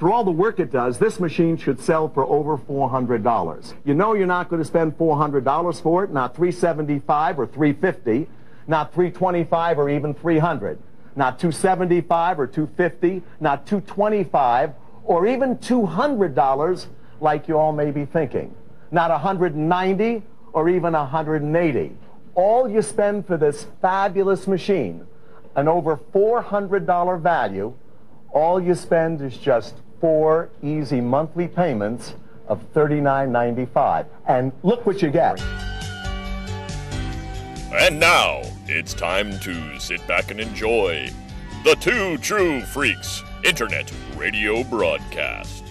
For all the work it does, this machine should sell for over $400. You know you're not going to spend $400 for it, not 375 or 350, not 325 or even 300, not 275 or 250, not 225 or even $200 like you all may be thinking, not 190 or even 180. All you spend for this fabulous machine, an over $400 value, all you spend is just four easy monthly payments of $39.95. And look what you get. And now it's time to sit back and enjoy the Two True Freaks Internet Radio Broadcast.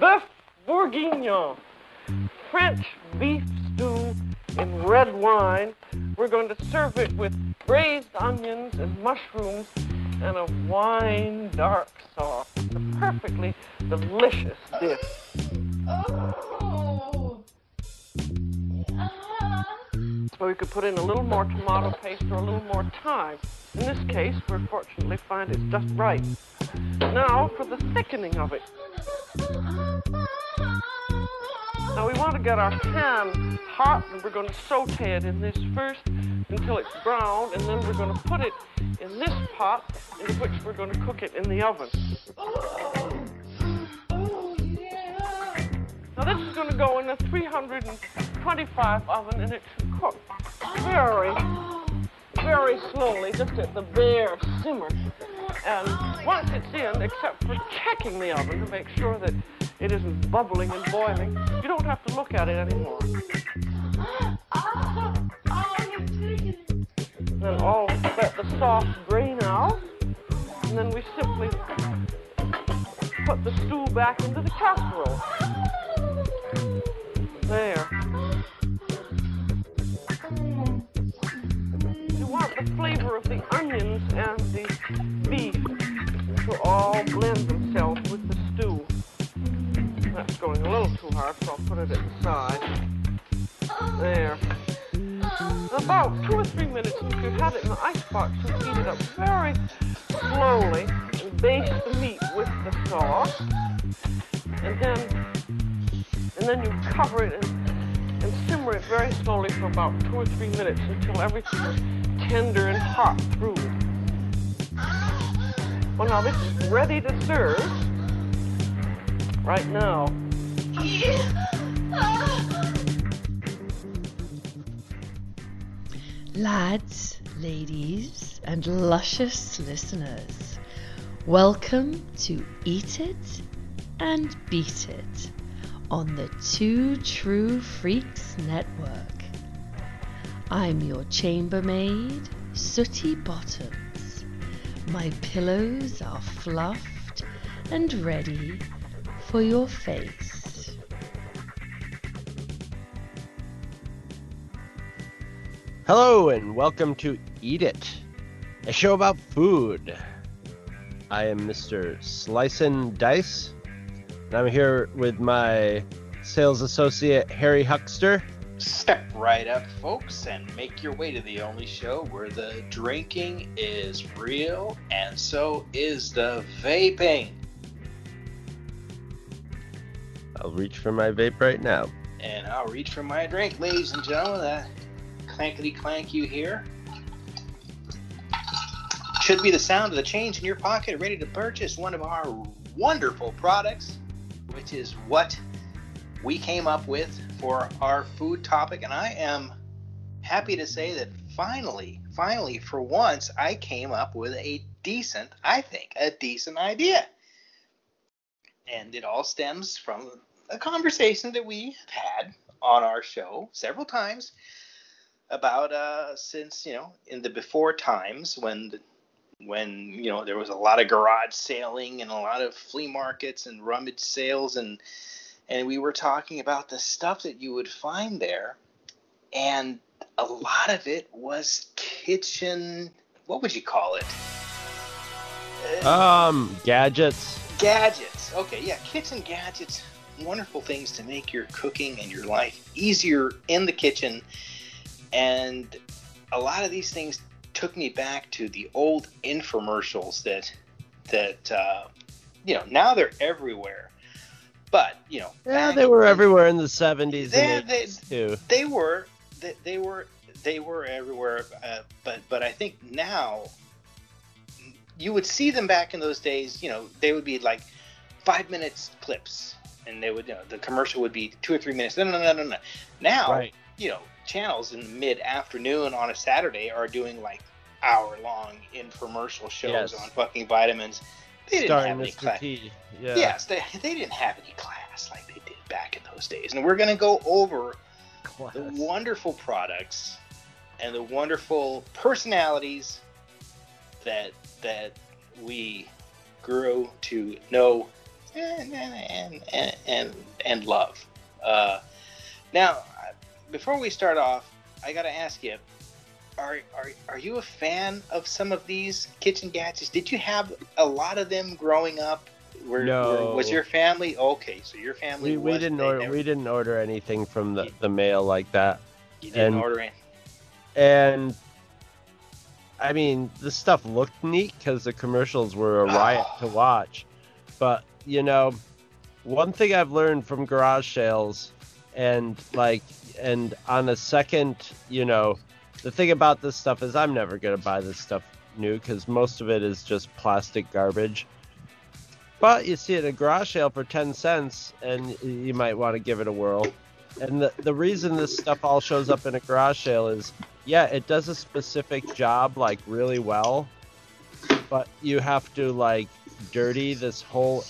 Bœuf bourguignon, French beef stew in red wine. We're going to serve it with braised onions and mushrooms and a wine dark sauce. It's a perfectly delicious dish. oh So we could put in a little more tomato paste or a little more thyme. In this case, we fortunately find it's just right. Now for the thickening of it. Now we want to get our pan hot and we're going to saute it in this first until it's brown and then we're going to put it in this pot in which we're going to cook it in the oven. Now this is going to go in a 325 oven and it should cook very, very slowly, just at the bare simmer. And once it's in, except for checking the oven to make sure that it isn't bubbling and boiling, you don't have to look at it anymore. Then all let the sauce drain out, and then we simply put the stew back into the casserole. There. You want the flavor of the onions and the beef to all blend themselves with the. That's going a little too hard, so I'll put it at the side. There. About two or three minutes, you could have it in the icebox and heat it up very slowly and baste the meat with the sauce. And then and then you cover it and, and simmer it very slowly for about two or three minutes until everything is tender and hot through. Well, now this is ready to serve right now. Lads, ladies, and luscious listeners, welcome to Eat It and Beat It on the Two True Freaks Network. I'm your chambermaid, Sooty Bottoms. My pillows are fluffed and ready for your face. Hello and welcome to Eat It, a show about food. I am Mr. Slicin' Dice, and I'm here with my sales associate Harry Huckster. Step right up, folks, and make your way to the only show where the drinking is real and so is the vaping. I'll reach for my vape right now. And I'll reach for my drink, ladies and gentlemen. That clankety clank you hear should be the sound of the change in your pocket, ready to purchase one of our wonderful products, which is what we came up with for our food topic. And I am happy to say that finally, finally, for once, I came up with a decent, I think, a decent idea. And it all stems from a conversation that we have had on our show several times about uh, since you know in the before times when the, when you know there was a lot of garage sailing and a lot of flea markets and rummage sales and and we were talking about the stuff that you would find there. And a lot of it was kitchen what would you call it? Um, gadgets. gadgets. Okay yeah kitchen gadgets wonderful things to make your cooking and your life easier in the kitchen and a lot of these things took me back to the old infomercials that that uh, you know now they're everywhere. But you know, Yeah, they were in- everywhere in the 70s They- they- too. They were they, they were they were everywhere. Uh, but but I think now you would see them back in those days. You know, they would be like five minutes clips, and they would you know the commercial would be two or three minutes. No no no no no. Now Right. you know channels in mid afternoon on a Saturday are doing like hour long infomercial shows Yes. on fucking vitamins. They didn't Starring have any Mr. class. Yeah. Yes, they, they didn't have any class like they did back in those days. And we're going to go over Class. the wonderful products and the wonderful personalities that that we grew to know and and and and, and love. Uh, now, before we start off, I got to ask you. Are, are, are you a fan of some of these kitchen gadgets? Did you have a lot of them growing up? Were, No. were- was your family okay? So your family We, we didn't order never- we didn't order anything from the, the mail like that. You didn't and- order it. And I mean, the stuff looked neat because the commercials were a riot to watch. But you know, one thing I've learned from garage sales, and like, and on a second, you know, the thing about this stuff is I'm never gonna buy this stuff new because most of it is just plastic garbage. But you see it at a garage sale for ten cents, and you might want to give it a whirl. And the, the reason this stuff all shows up in a garage sale is, yeah, it does a specific job like really well, but you have to like dirty this whole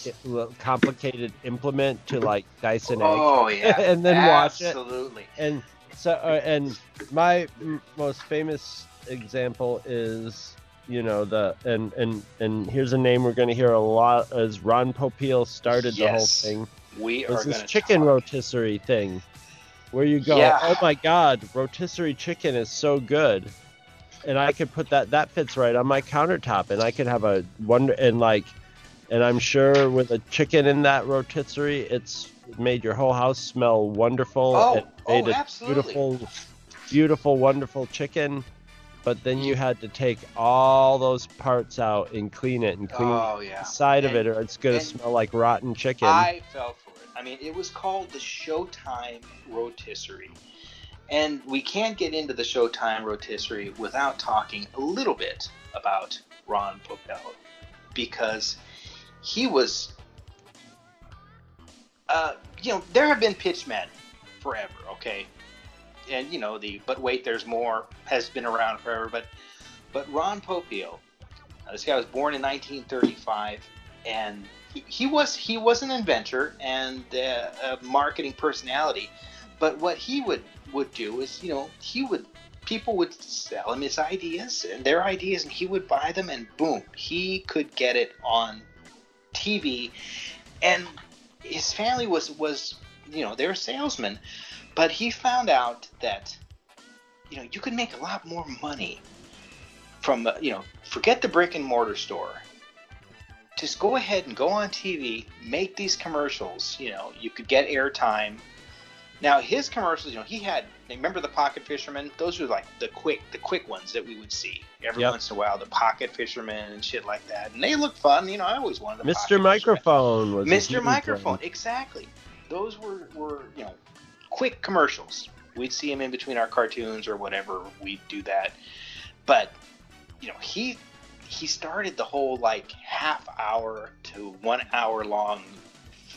complicated implement to like dice an egg Oh yeah, and then watch it. Absolutely. and so uh, and my m- most famous example is you know the and and and here's a name we're going to hear a lot as Ron Popeil started the whole thing We are this chicken rotisserie thing where you go Yeah. oh my god rotisserie chicken is so good and I could put that that fits right on my countertop and I could have a wonder and like and I'm sure with a chicken in that rotisserie it's made your whole house smell wonderful Oh, it oh, made oh, a absolutely. beautiful beautiful wonderful chicken but then you had to take all those parts out and clean it and clean Oh yeah. the side of it or it's going to smell like rotten chicken I fell for it. I mean, it was called the Showtime Rotisserie. And we can't get into the Showtime Rotisserie without talking a little bit about Ron Popeil because he was uh, you know, there have been pitchmen forever, okay? And you know, the but wait, there's more has been around forever, but but Ron Popeil, uh, this guy was born in 1935 and he, he was he was an inventor and uh, a marketing personality but what he would would do is you know he would people would sell him his ideas and their ideas and he would buy them and boom he could get it on tv and his family was was you know they're salesmen but he found out that you know you could make a lot more money from uh, you know forget the brick and mortar store just go ahead and go on TV, make these commercials. You know, you could get airtime. Now his commercials, you know, he had. Remember the pocket fisherman? Those were like the quick, the quick ones that we would see every Yep. once in a while. The pocket fisherman and shit like that, and they look fun. You know, I always wanted Mr. Microphone was Mr. Microphone, one. exactly. Those were, were you know quick commercials. We'd see him in between our cartoons or whatever. We'd do that, but you know he he started the whole like half hour to one hour long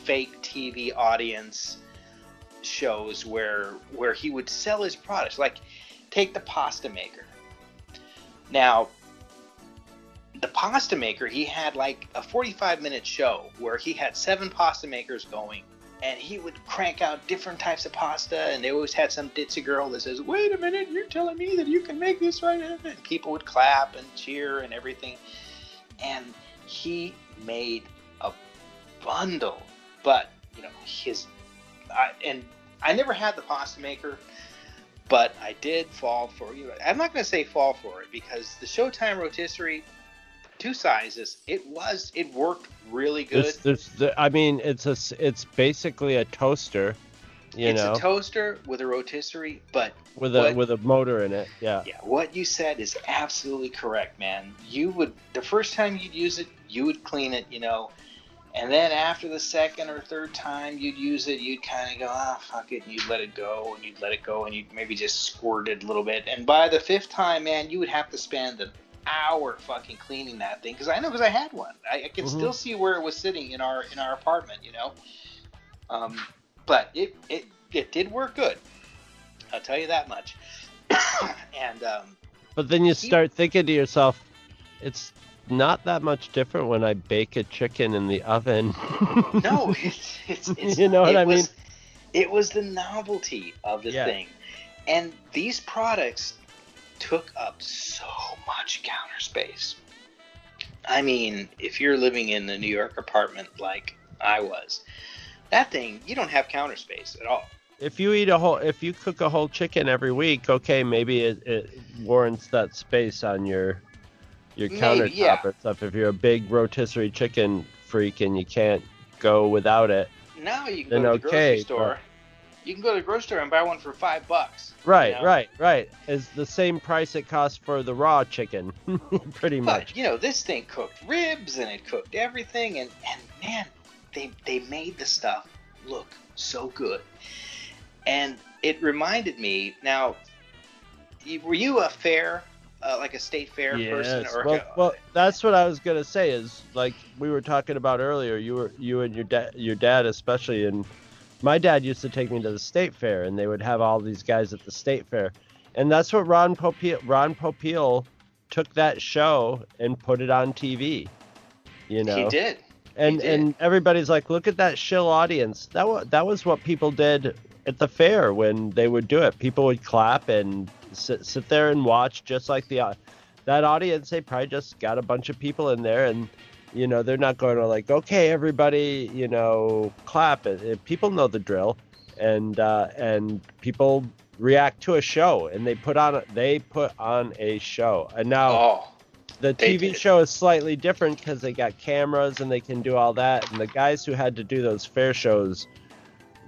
fake TV audience shows where where he would sell his products. Like take the pasta maker. Now the pasta maker, he had like a 45 minute show where he had seven pasta makers going and he would crank out different types of pasta and they always had some ditzy girl that says, wait a minute, you're telling me that you can make this right? And people would clap and cheer and everything. And he made a bundle, but you know, his, I, and I never had the pasta maker, but I did fall for you. know, I'm not going to say fall for it because the Showtime rotisserie, two sizes, it was it worked really good. There's, there's, the, I mean, it's a it's basically a toaster, You it's know, a toaster with a rotisserie, but with a what- with a motor in it. Yeah. yeah, what you said is absolutely correct, man. You would the first time you'd use it, you would clean it, you know, and then after the second or third time you'd use it, you'd kind of go, ah, fuck it, and you'd let it go, and you'd let it go, and you'd maybe just squirt it a little bit, and by the fifth time, man, you would have to spend an hour fucking cleaning that thing, because I know, because I had one, I, I can Mhm. still see where it was sitting in our in our apartment, you know, um, but it it it did work good. I'll tell you that much. and um, But then you start thinking to yourself, it's not that much different when I bake a chicken in the oven. no, it's, it's, it's You know what it I was, It was the novelty of the Yeah. thing, and these products took up so much counter space. I mean, if you're living in a New York apartment like I was, that thing you don't have counter space at all. if you eat a whole, if you cook a whole chicken every week, okay, maybe it, it warrants that space on your your countertop yeah. or stuff. If you're a big rotisserie chicken freak and you can't go without it, Now you can Then go to the grocery store. You can go to the grocery store and buy one for five bucks. you right, know? right, right, is the same price it costs for the raw chicken, pretty much. You know, this thing cooked ribs and it cooked everything, and and man, they they made the stuff look so good, and it reminded me. Now, were you a fair, uh, like a state fair person, or Well, well, that's what I was gonna say. Is like we were talking about earlier. You were you and your dad, your dad especially, and my dad used to take me to the state fair, and they would have all these guys at the state fair, and that's what Ron Popeil Ron Popeil took that show and put it on TV. You know, he did. and did. and everybody's like, look at that shill audience. That was that was what people did at the fair when they would do it. People would clap and sit sit there and watch, just like the that audience. They probably just got a bunch of people in there, and you know they're not going to like, okay, everybody, you know, clap. It, people know the drill, and uh, and people react to a show, and they put on a, they put on a show, and now Oh, the TV show is slightly different because they got cameras and they can do all that. And the guys who had to do those fair shows,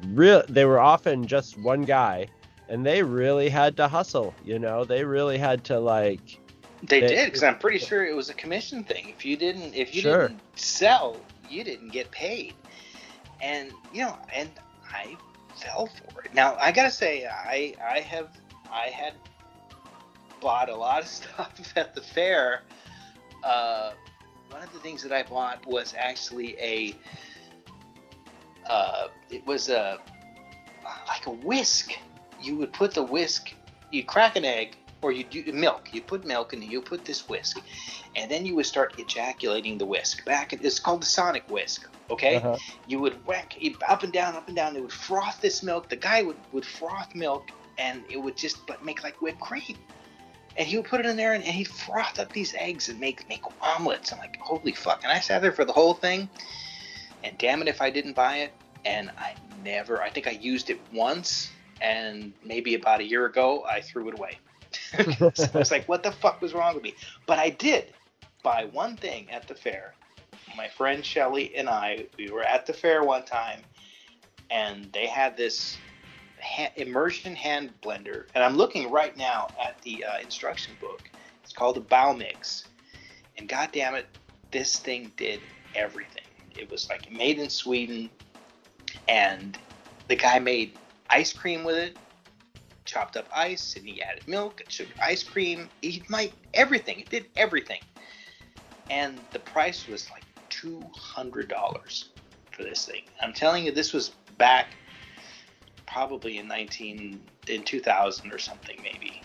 real they were often just one guy, and they really had to hustle. You know, they really had to like. they They- did because I'm pretty sure it was a commission thing. If you didn't, if you Sure. didn't sell, you didn't get paid, and you know, and I fell for it. Now I gotta say, I I have I had bought a lot of stuff at the fair. Uh, one of the things that I bought was actually a. Uh, it was a like a whisk. You would put the whisk. You crack an egg, or you do milk. You put milk and you put this whisk, and then you would start ejaculating the whisk back. It's called the sonic whisk. Okay Uh-huh. you would whack up and down, up and down. It would froth this milk. The guy would, would froth milk, and it would just but make like whipped cream. And he would put it in there, and, and he'd froth up these eggs and make make omelets. I'm like, holy fuck! And I sat there for the whole thing, and damn it if I didn't buy it. And I never. I think I used it once, and maybe about a year ago, I threw it away. so I was like, what the fuck was wrong with me? But I did buy one thing at the fair. My friend Shelly and I, we were at the fair one time, and they had this ha- immersion hand blender. And I'm looking right now at the uh, instruction book. It's called the Bamix. And god damn it, this thing did everything. It was like made in Sweden, and the guy made ice cream with it, chopped up ice, and he added milk, and sugar, ice cream. He made everything. It did everything. And the price was like two hundred dollars for this thing. I'm telling you, this was back probably in nineteen in two thousand or something maybe.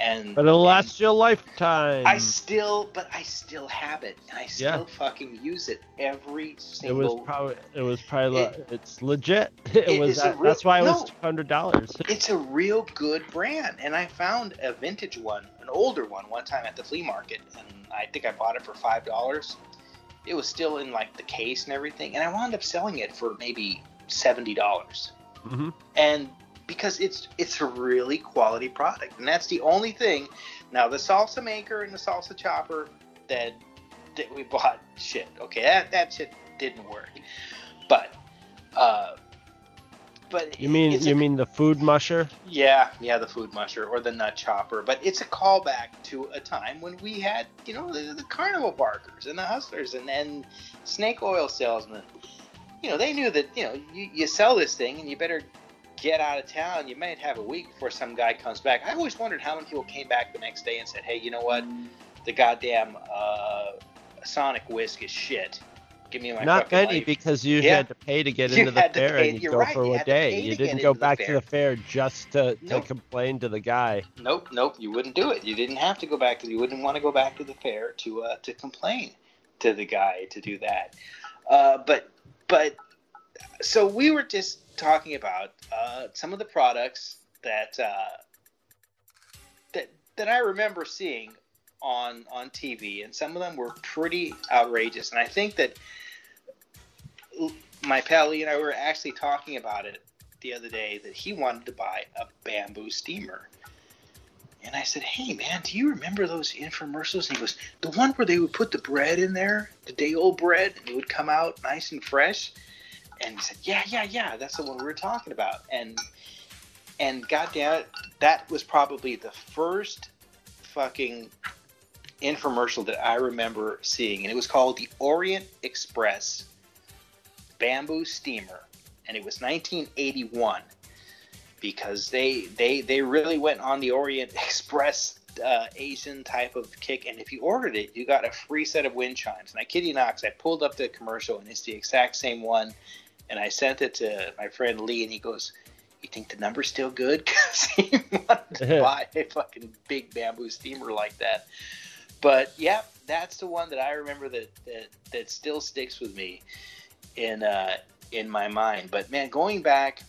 And But it'll last you a lifetime. I still, but I still have it. and I still Yeah. fucking use it every single. it was probably it was probably It- it's legit. It, it was that, real- that's why it was two hundred dollars. it's a real good brand, and I found a vintage one, an older one, one time at the flea market, and I think I bought it for five dollars. It was still in like the case and everything, and I wound up selling it for maybe seventy dollars. hmm and because it's it's a really quality product and that's the only thing now the salsa maker and the salsa chopper that that we bought shit okay that that shit didn't work but uh but You mean you a- mean the food musher? Yeah, yeah, the food musher or the nut chopper. But it's a callback to a time when we had, you know, the, the carnival barkers and the hustlers and snake oil salesmen. You know, they knew that, you know, you, you sell this thing and you better get out of town. You might have a week before some guy comes back. I always wondered how many people came back the next day and said, hey, you know what? The goddamn uh, Sonic whisk is shit. Give me my Not many life." because you Yeah. had to pay to get You into the fair and you go right, for you a had to pay day. You didn't go the back to the fair just to, Nope. to complain to the guy. Nope, nope. You wouldn't do it. You didn't have to go back to. You wouldn't want to go back to the fair to uh, to complain to the guy to do that. Uh, but but so we were just talking about uh, some of the products that uh, that that I remember seeing on on TV, and some of them were pretty outrageous. And I think that my pal Lee and I were actually talking about it the other day that he wanted to buy a bamboo steamer. And I said, "Hey man, do you remember those infomercials?" And he goes, "The one where they would put the bread in there, the day old bread, and it would come out nice and fresh." And he said, "Yeah, yeah, yeah, that's the one we were talking about." And and goddamn it, that was probably the first fucking infomercial that I remember seeing, and it was called the Orient Express Bamboo Steamer, and it was 1981 because they they they really went on the Orient Express uh, Asian type of kick, and if you ordered it, you got a free set of wind chimes. And I kid you not, 'cause I pulled up the commercial, and it's the exact same one, and I sent it to my friend Lee, and he goes. You think the number's still good? Because he wanted to buy a fucking big bamboo steamer like that. But yeah, that's the one that I remember that that, that still sticks with me in uh, in my mind. But man, going back,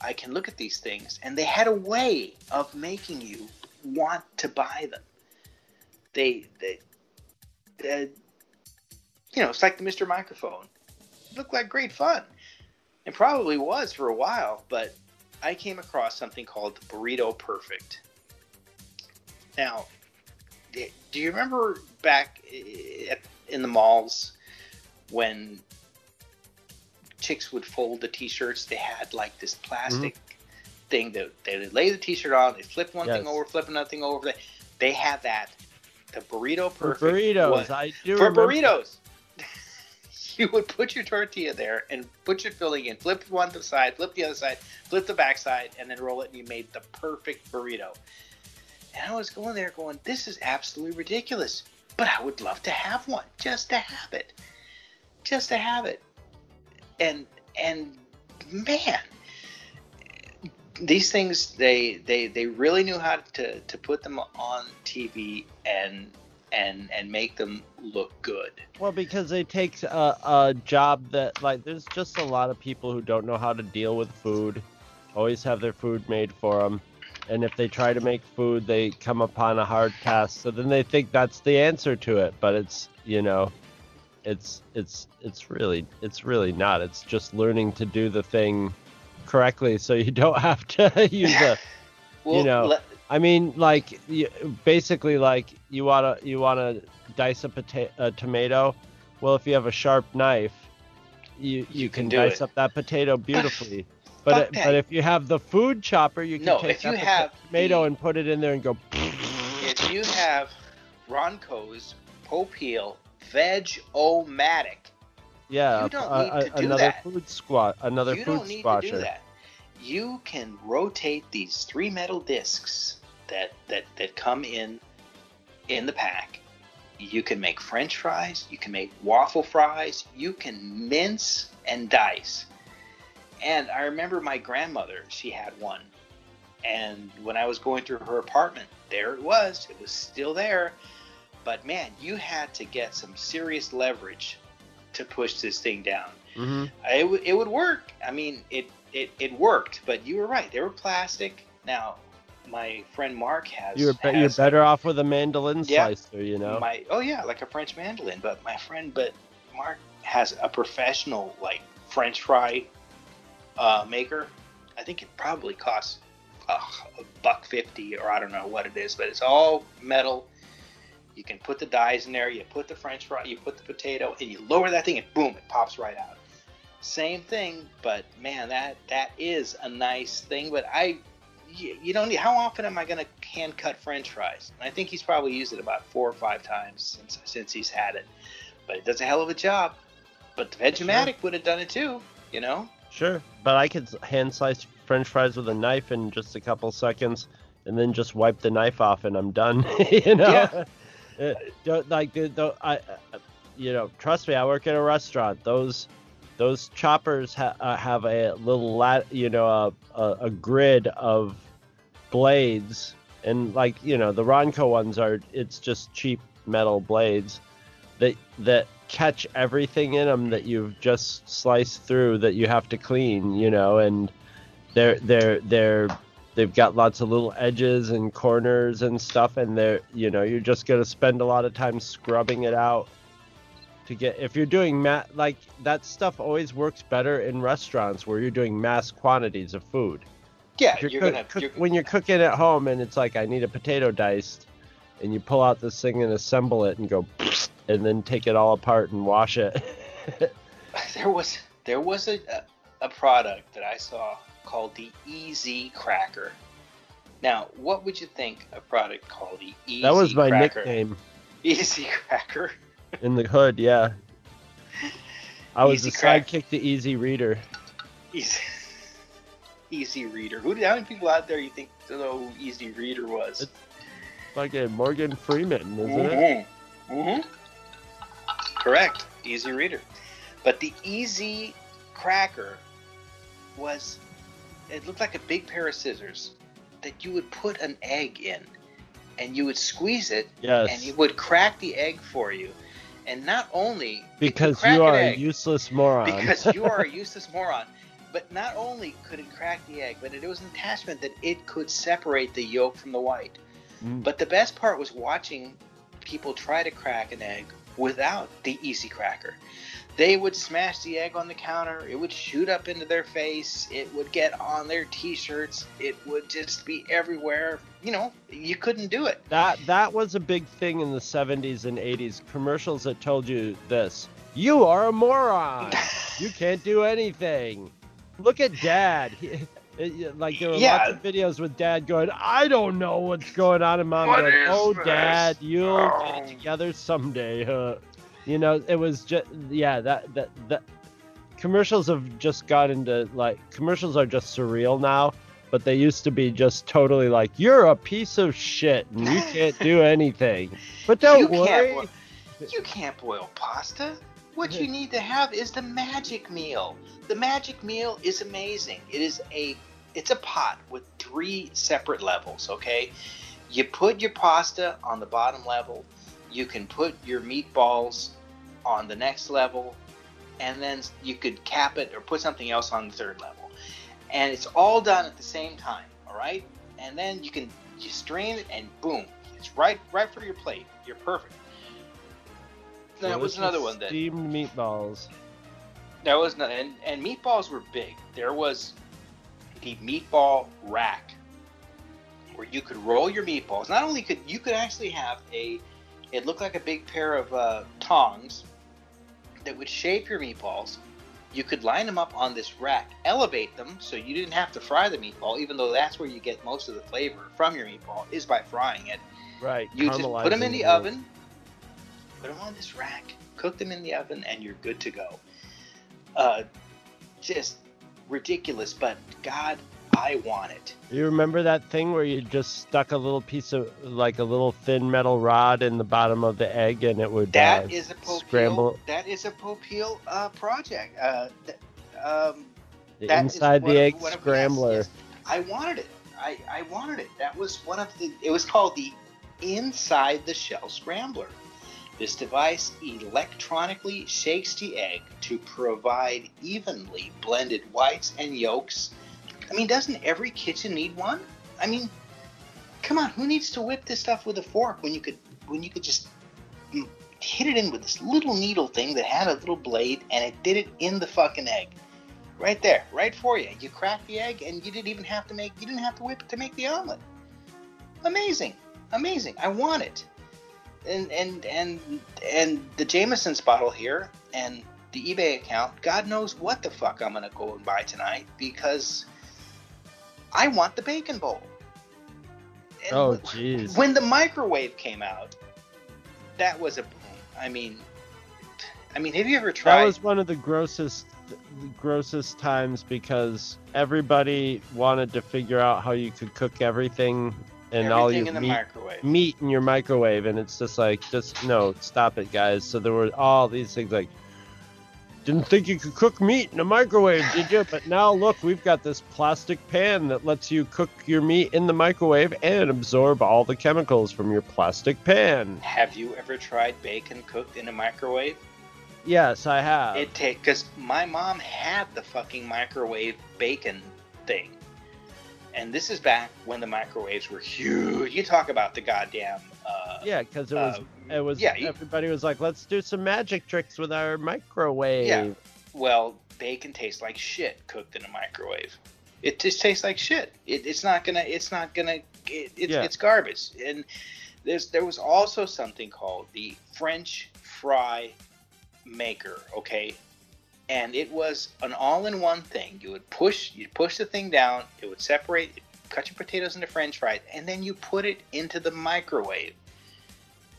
I can look at these things, and they had a way of making you want to buy them. They they, they you know, it's like the Mr. Microphone. It looked like great fun. It probably was for a while, but I came across something called Burrito Perfect. Now, do you remember back in the malls when chicks would fold the t-shirts? They had like this plastic mm-hmm. thing that they would lay the t-shirt on, they flip one thing over, flip another thing over. They had that. The Burrito For Perfect burritos, was- I do for remember. burritos. you would put your tortilla there and put your filling in, flip one to the side, flip the other side, flip the back side, and then roll it, and you made the perfect burrito. And I was going there going, this is absolutely ridiculous, but I would love to have one, just to have it, just to have it. And and man, these things they they they really knew how to to put them on TV and and and make them look good. Well, because they take a, a job that like there's just a lot of people who don't know how to deal with food, always have their food made for them, and if they try to make food, they come upon a hard task. So then they think that's the answer to it, but it's you know, it's it's it's really it's really not. It's just learning to do the thing correctly, so you don't have to use a Well, know, let- I mean, like you, basically, like you wanna you wanna dice a, pota- a tomato. Well, if you have a sharp knife, you you, can can, dice it. up that potato beautifully. But uh, it, but if you have the food chopper, you can No, take if you that have tomato the- and put it in there and go. if you have Ronco's Popeil Veg-O-Matic, Yeah, You don't a- need a- to do another that. food squat, another you food don't need squasher. to do that. You can rotate these three metal discs that that that come in in the pack. You can make French fries. You can make waffle fries. You can mince and dice. And I remember my grandmother. She had one, and when I was going through her apartment, there it was. It was still there. But man, you had to get some serious leverage to push this thing down hmm it, w- it would work. I mean, it, it it worked, but you were right. They were plastic. Now, my friend Mark has. You're be- you're has better off with a mandolin Yeah. slicer, you know. My oh yeah, like a French mandolin. But my friend, but Mark has a professional like French fry uh, maker. I think it probably costs uh, a buck fifty, or I don't know what it is, but it's all metal. You can put the dies in there. You put the French fry. You put the potato, and you lower that thing, and boom, it pops right out. same thing, but man, that that is a nice thing. But I, you, you don't need. How often am I going to hand cut French fries? And I think he's probably used it about four or five times since since he's had it. But it does a hell of a job. But the Vegematic would have done it too. You know. Sure, but I could hand slice French fries with a knife in just a couple seconds, and then just wipe the knife off, and I'm done. you know, Yeah. Uh, don't- like the, the I, uh, you know, trust me, I work in a restaurant. Those those choppers ha- uh, have a little you know, a, a a grid of blades, and like you know, the Ronco ones are it's just cheap metal blades that that catch everything in them that you've just sliced through that you have to clean, you know, and they're they're they're they've got lots of little edges and corners and stuff and they're you know you're just going to spend a lot of time scrubbing it out get if you're doing ma- like that stuff always works better in restaurants where you're doing mass quantities of food Yeah, you're you're cook- gonna. cook- you're, when you're cooking at home and it's like I need a potato diced, and you pull out this thing and assemble it and go, and then take it all apart and wash it. there was there was a, a a product that I saw called the Easy Cracker. Now, what would you think a product called the Easy that was my Cracker? nickname Easy Cracker. In the hood. Yeah, I was Easy the Crack. sidekick to Easy Reader. Easy, Easy Reader. Who? How many people out there you think know who Easy Reader was? It's- Fucking Morgan Freeman, isn't it? Mm-hmm. Mm-hmm. Correct. Easy Reader. But the Easy Cracker was, it looked like a big pair of scissors that you would put an egg in and you would squeeze it Yes. and it would crack the egg for you. And not only because you an are a useless moron. because you are a useless moron. But not only could it crack the egg, but it was an attachment that it could separate the yolk from the white. Mm. But the best part was watching people try to crack an egg without the easy cracker. They would smash the egg on the counter, it would shoot up into their face, it would get on their t shirts, it would just be everywhere. You know, you couldn't do it. That that was a big thing in the 70s and 80s. Commercials that told you this: "You are a moron. you can't do anything." Look at Dad. Like there were Yeah. lots of videos with Dad going, "I don't know what's going on," and Mom What going, is "Oh, this? Dad, you'll get Oh." it together someday." Huh? You know, it was just yeah. That that that commercials have just got into like commercials are just surreal now. But they used to be just totally like, you're a piece of shit and you can't do anything. But don't you worry. Can't boil, you can't boil pasta. What you need to have is the magic meal. The magic meal is amazing. It is a it's a pot with three separate levels, okay? You put your pasta on the bottom level, you can put your meatballs on the next level, and then you could cap it or put something else on the third level. And it's all done at the same time, all right? And then you can you strain it and boom, it's right right for your plate. You're perfect. Yeah, That was another one that steamed meatballs. that was not, and, and meatballs were big. There was the meatball rack where you could roll your meatballs. Not only could you could actually have a, it looked like a big pair of uh, tongs that would shape your meatballs. You could line them up on this rack, elevate them so you didn't have to fry the meatball, even though that's where you get most of the flavor from your meatball is by frying it. Right. You just put them in the oven, put them on this rack, cook them in the oven, and you're good to go. Uh, just ridiculous, but God, I want it. You remember that thing where you just stuck a little piece of, like a little thin metal rod in the bottom of the egg and it would That uh, is a Popeil. scramble That is a Popeil uh, project. Uh, th- um, the inside the egg of- yes, scrambler. yes. I wanted it. I, I wanted it. That was one of the. It was called the Inside the Shell Scrambler. This device electronically shakes the egg to provide evenly blended whites and yolks. I mean, doesn't every kitchen need one? I mean, come on, who needs to whip this stuff with a fork when you could when you could just hit it in with this little needle thing that had a little blade and it did it in the fucking egg. Right there, right for you. You cracked the egg and you didn't even have to make you didn't have to whip it to make the omelet. Amazing. Amazing. I want it. And and and and the Jameson's bottle here and the eBay account, God knows what the fuck I'm gonna go and buy tonight because I want the bacon bowl. And Oh, jeez. when the microwave came out, that was a boom. I mean, I mean, have you ever tried? That was one of the grossest, the grossest times because everybody wanted to figure out how you could cook everything and all everything your in the meat, microwave. meat in your microwave, and it's just like, just no, stop it, guys. So there were all these things like, didn't think you could cook meat in a microwave, did you? But now look, we've got this plastic pan that lets you cook your meat in the microwave and absorb all the chemicals from your plastic pan. Have you ever tried bacon cooked in a microwave? Yes, I have. It take because my mom had the fucking microwave bacon thing, and this is back when the microwaves were huge. You talk about the goddamn. Uh, Yeah, because it was uh, it was yeah, everybody was like, let's do some magic tricks with our microwave. Yeah. Well, bacon tastes like shit cooked in a microwave. It just tastes like shit. It, it's not gonna. It's not gonna. It, it's, Yeah. it's garbage. And there's there was also something called the French fry maker. Okay, and it was an all-in-one thing. You would push you push the thing down. It would separate. Cut your potatoes into French fries, and then you put it into the microwave.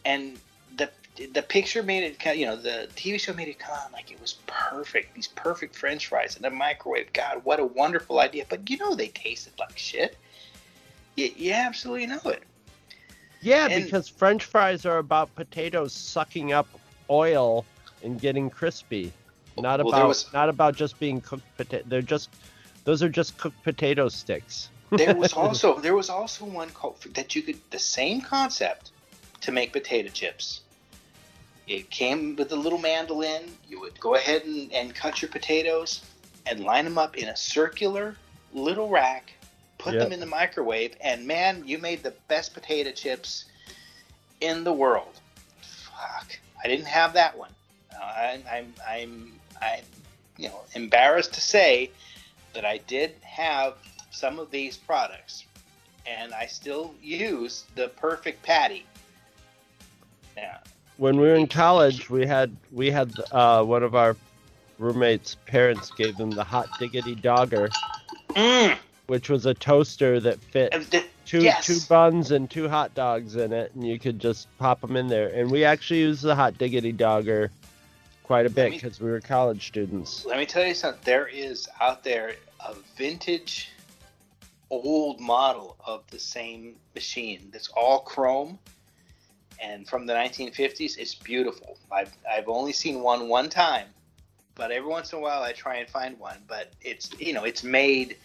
And the the picture made it you know the TV show made it come out like it was perfect these perfect French fries in the microwave God what a wonderful idea but you know they tasted like shit you, you absolutely know it Yeah, And- because French fries are about potatoes sucking up oil and getting crispy. Not Well, about was- not about just being cooked potato. They're just those are just cooked potato sticks. There was also there was also one called that you could the same concept to make potato chips. It came with a little mandolin. You would go ahead and, and cut your potatoes and line them up in a circular little rack put Yep. them in the microwave and man you made the best potato chips in the world. Fuck. I didn't have that one. Uh, I, i'm i'm i'm you know embarrassed to say that i did have some of these products and i still use the perfect patty yeah When we were in college, we had we had uh, one of our roommates' parents gave them the hot diggity dogger, mm. which was a toaster that fit two yes. two buns and two hot dogs in it, and you could just pop them in there. And we actually used the hot diggity dogger quite a bit because we were college students. Let me tell you something. There is out there a vintage old model of the same machine that's all chrome and from the 1950s. It's beautiful. I've, I've only seen one one time, but every once in a while I try and find one. But it's, you know, it's made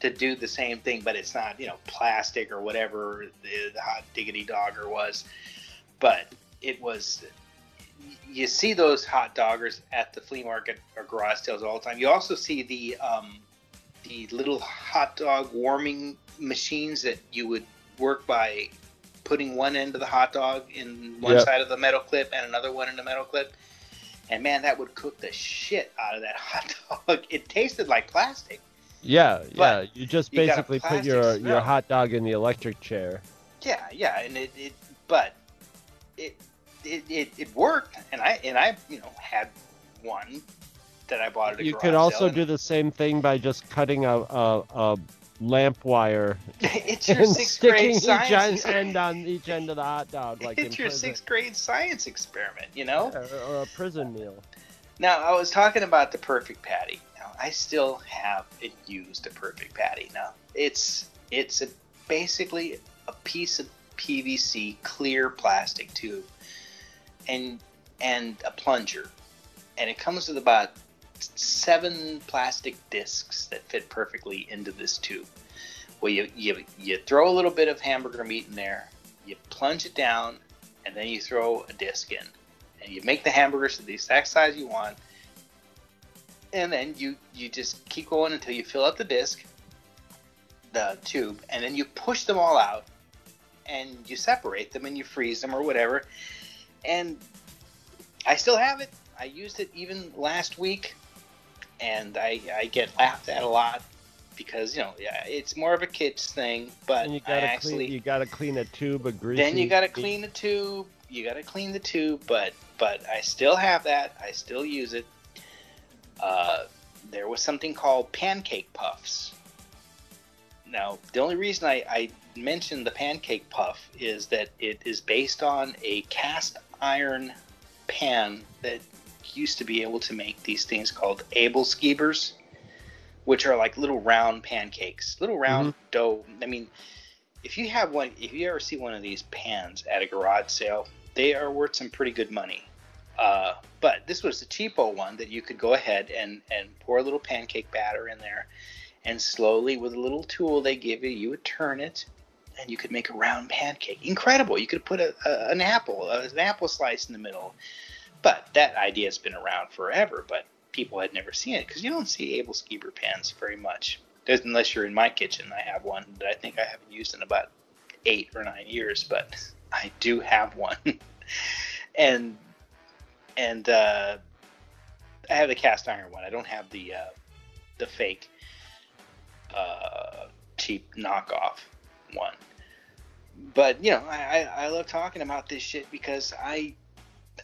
to do the same thing, but it's not, you know, plastic or whatever the, the hot diggity dogger was. But it was you see those hot doggers at the flea market or garage sales all the time. You also see the um, the little hot dog warming machines that you would work by putting one end of the hot dog in one Yep. side of the metal clip and another one in the metal clip. And man, that would cook the shit out of that hot dog. It tasted like plastic. Yeah, yeah. You just you basically put plastic your your hot dog in the electric chair. Yeah, yeah, and it, it but it, it it it worked, and I and I you know had one that I bought You could also do the same thing by just cutting a a, a lamp wire it's your and sixth sticking grade science end, experiment. end on each end of the hot dog, like it's your prison. sixth grade science experiment, you know. or, or a prison meal. Now I was talking about the perfect patty. Now I still haven't used a perfect patty. Now it's it's a, basically a piece of PVC clear plastic tube, and and a plunger, and it comes with about seven plastic discs that fit perfectly into this tube. Well, you you you throw a little bit of hamburger meat in there, you plunge it down, and then you throw a disc in. And you make the hamburgers to the exact size you want and then you you just keep going until you fill up the disc the tube and then you push them all out and you separate them and you freeze them or whatever. And i still have it. I used it even last week and i i get laughed at a lot because you know yeah it's more of a kids thing but And you gotta actually clean. You gotta clean a tube of greasy. then you got to meat. clean the tube. You got to clean the tube, but but I still have that. I still use it. uh, there was something called pancake puffs. Now, the only reason I, I mentioned the pancake puff is that it is based on a cast iron pan that used to be able to make these things called aebleskivers, which are like little round pancakes, little round dough. I mean, if you have one, if you ever see one of these pans at a garage sale, they are worth some pretty good money. Uh, but this was the cheapo one that you could go ahead and, and pour a little pancake batter in there, and slowly with a little tool they give you, you would turn it, and you could make a round pancake. Incredible! You could put a, a, an apple, an apple slice in the middle. But that idea has been around forever, but people had never seen it because you don't see aebleskiver pans very much. Unless you're in my kitchen, I have one that I think I haven't used in about eight or nine years, but I do have one. and and uh, I have the cast iron one. I don't have the uh, the fake uh, cheap knockoff one. But you know, I, I, I love talking about this shit because I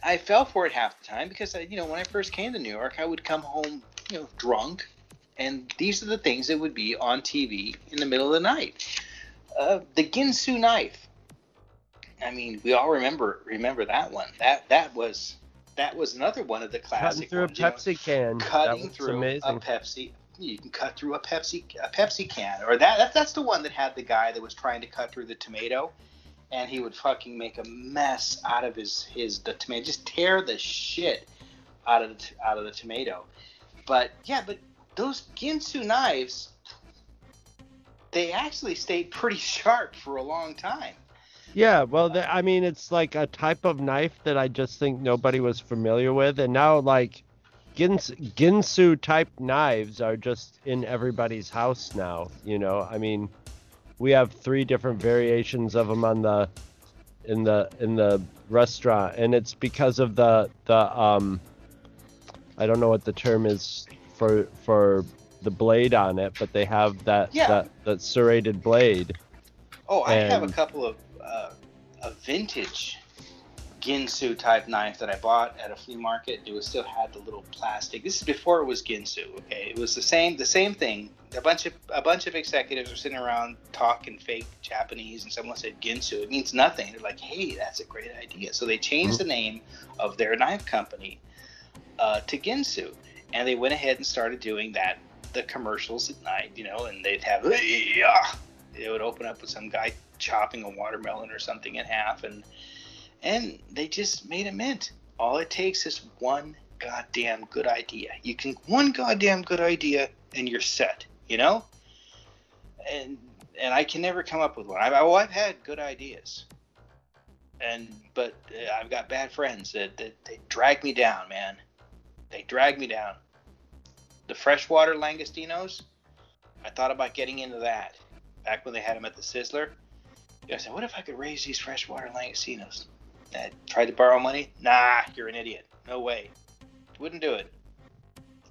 I fell for it half the time because I, you know when I first came to New York, I would come home you know drunk, and these are the things that would be on TV in the middle of the night. Uh, the Ginsu knife. I mean, we all remember remember that one. That that was that was another one of the classic. Cutting through a ones, you know, Pepsi can. cutting through amazing. a Pepsi. You can cut through a Pepsi a Pepsi can, or that, that that's the one that had the guy that was trying to cut through the tomato, and he would fucking make a mess out of his his the tomato, just tear the shit out of the out of the tomato. But yeah, but those Ginsu knives, they actually stayed pretty sharp for a long time. Yeah, well, I mean, it's like a type of knife that I just think nobody was familiar with, and now like Gins, Ginsu type knives are just in everybody's house now. You know, I mean, we have three different variations of them on the in the in the restaurant, and it's because of the the um, I don't know what the term is for for the blade on it, but they have that Yeah. that that serrated blade. Oh, I have a couple of uh, a vintage Ginsu type knife that I bought at a flea market. It was still had the little plastic. This is before it was Ginsu. Okay, it was the same the same thing. A bunch of a bunch of executives were sitting around talking fake Japanese, and someone said Ginsu. It means nothing. They're like, hey, that's a great idea. So they changed the name of their knife company uh, to Ginsu, and they went ahead and started doing that the commercials at night, you know, and they'd have it would open up with some guy chopping a watermelon or something in half and and they just made a mint. All it takes is one goddamn good idea. You can one goddamn good idea and you're set you know? And and i can never come up with one. I've, oh, I've had good ideas. And but uh, i've got bad friends that, that they drag me down man. They drag me down. The freshwater langostinos i thought about getting into that back when they had them at the Sizzler. I said, what if I could raise these freshwater langostinos? I tried to borrow money. Nah, you're an idiot. No way. Wouldn't do it.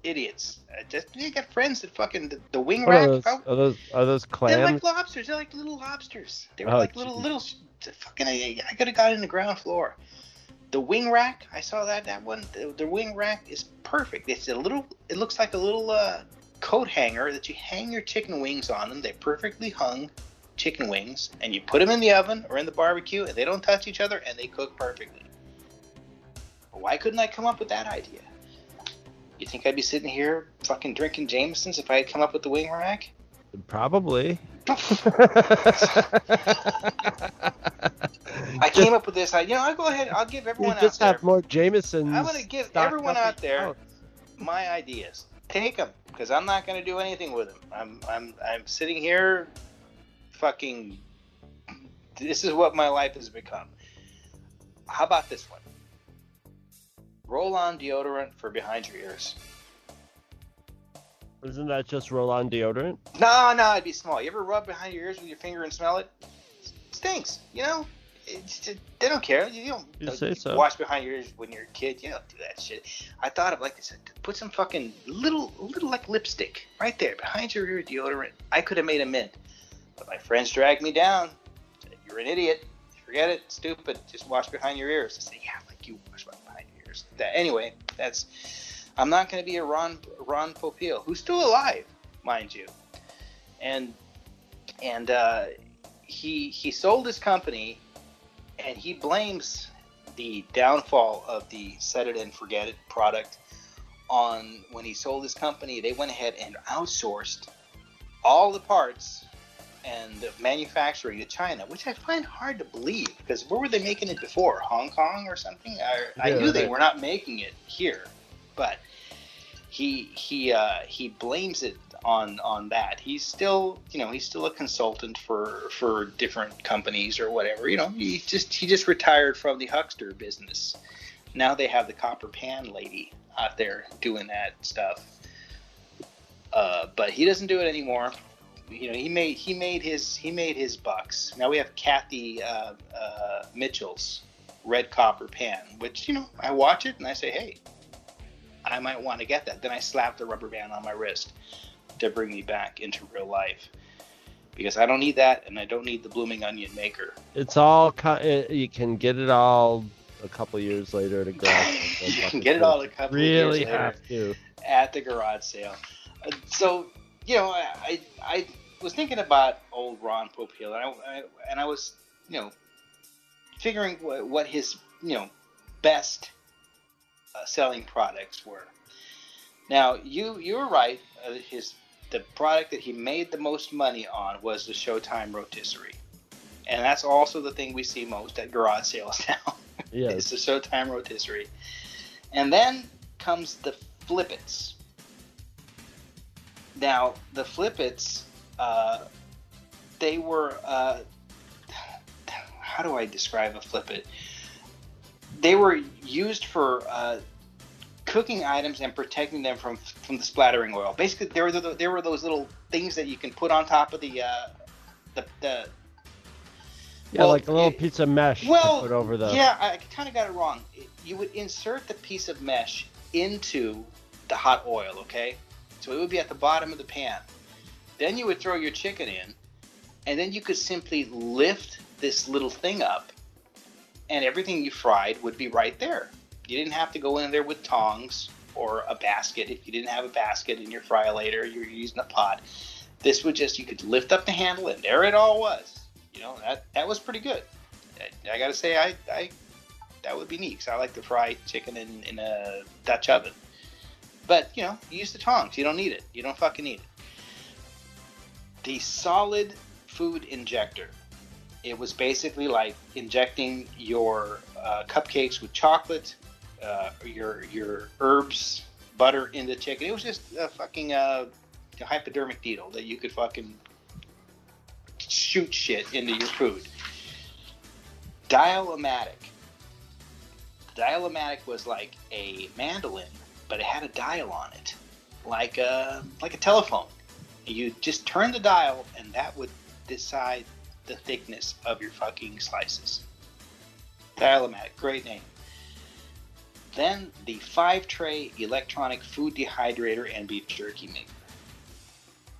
Idiots. I just you got friends that fucking the, the wing What are rack. those? oh, Are those are those they're like lobsters. They're like little lobsters. They were Oh, like little geez. little. Fucking, I, I could have got in the ground floor. The wing rack, I saw that that one. The, the wing rack is perfect. It's a little. It looks like a little uh, coat hanger that you hang your chicken wings on them. They're perfectly hung chicken wings, and you put them in the oven or in the barbecue, and they don't touch each other, and they cook perfectly. Why couldn't I come up with that idea? You think I'd be sitting here fucking drinking Jamesons if I had come up with the wing rack? Probably. I came up with this. I, you know, I'll go ahead. I'll give You everyone out just there. have more Jamesons. I'm gonna give everyone out there my ideas. Take them, because I'm not gonna do anything with them. I'm, I'm, I'm sitting here, fucking. This is what my life has become. How about this one? Roll-on deodorant for behind your ears. Isn't that just roll-on deodorant? No, no, it'd be small. You ever rub behind your ears with your finger and smell it? stinks. You know, just, they don't care. You don't You say so. wash behind your ears when you're a kid. You don't do that shit. I thought of like this. Put some fucking little, little like lipstick right there behind your ear deodorant. I could have made a mint, but my friends dragged me down. Said, You're an idiot. Forget it. Stupid. Just wash behind your ears. I said, yeah, like you wash behind your ears. That, anyway, that's I'm not going to be a Ron Ron Popeil, who's still alive, mind you, and and uh, he he sold his company, and he blames the downfall of the set it and forget it product on when he sold his company. They went ahead and outsourced all the parts and the manufacturing to China, which I find hard to believe because where were they making it before? Hong Kong or something? I, I Yeah, knew they were not making it here, but he he uh, he blames it on on that. He's still you know he's still a consultant for for different companies or whatever. You know he just he just retired from the huckster business. Now they have the copper pan lady out there doing that stuff. Uh, but he doesn't do it anymore. You know he made he made his he made his bucks. Now we have Cathy uh, uh, Mitchell's red copper pan, which you know I watch it and I say, hey, I might want to get that. Then I slap the rubber band on my wrist to bring me back into real life because I don't need that and I don't need the blooming onion maker. It's all you can get it all a couple years later to go. you can get it all a couple of years Really later have to. at the garage sale. Uh, so you know, I I was thinking about old Ron Popeil, and I, I and I was you know figuring what, what his you know best uh, selling products were. Now you you were right. Uh, his the product that he made the most money on was the Showtime rotisserie, and that's also the thing we see most at garage sales now. Yes. It's the Showtime rotisserie. And then comes the Flippets. Now, the Flippets, uh, they were, uh, how do I describe a Flippet? They were used for uh, cooking items and protecting them from from the splattering oil. Basically, there were the, there were those little things that you can put on top of the uh, the, the Yeah, Well, like a little it- piece of mesh well, put over the. Yeah, I kind of got it wrong. You would insert the piece of mesh into the hot oil, okay? So it would be at the bottom of the pan. Then you would throw your chicken in, and then you could simply lift this little thing up, and everything you fried would be right there. You didn't have to go in there with tongs or a basket. If you didn't have a basket in your fryolator, you're using a pot. This would just you could lift up the handle, and there it all was. You know that that was pretty good. I, I gotta say, I, I that would be neat because I like to fry chicken in, in a Dutch oven. But you know, you use the tongs. You don't need it. You don't fucking need it. The solid food injector. It was basically like injecting your uh, cupcakes with chocolate, uh, your your herbs, butter into chicken. It was just a fucking uh, hypodermic needle that you could fucking shoot shit into your food. Dial-O-Matic. Dial-O-Matic was like a mandolin, but it had a dial on it, like a like a telephone. You just turn the dial, and that would decide the thickness of your fucking slices. Dial-O-Matic, great name. Then the five-tray electronic food dehydrator and beef jerky maker.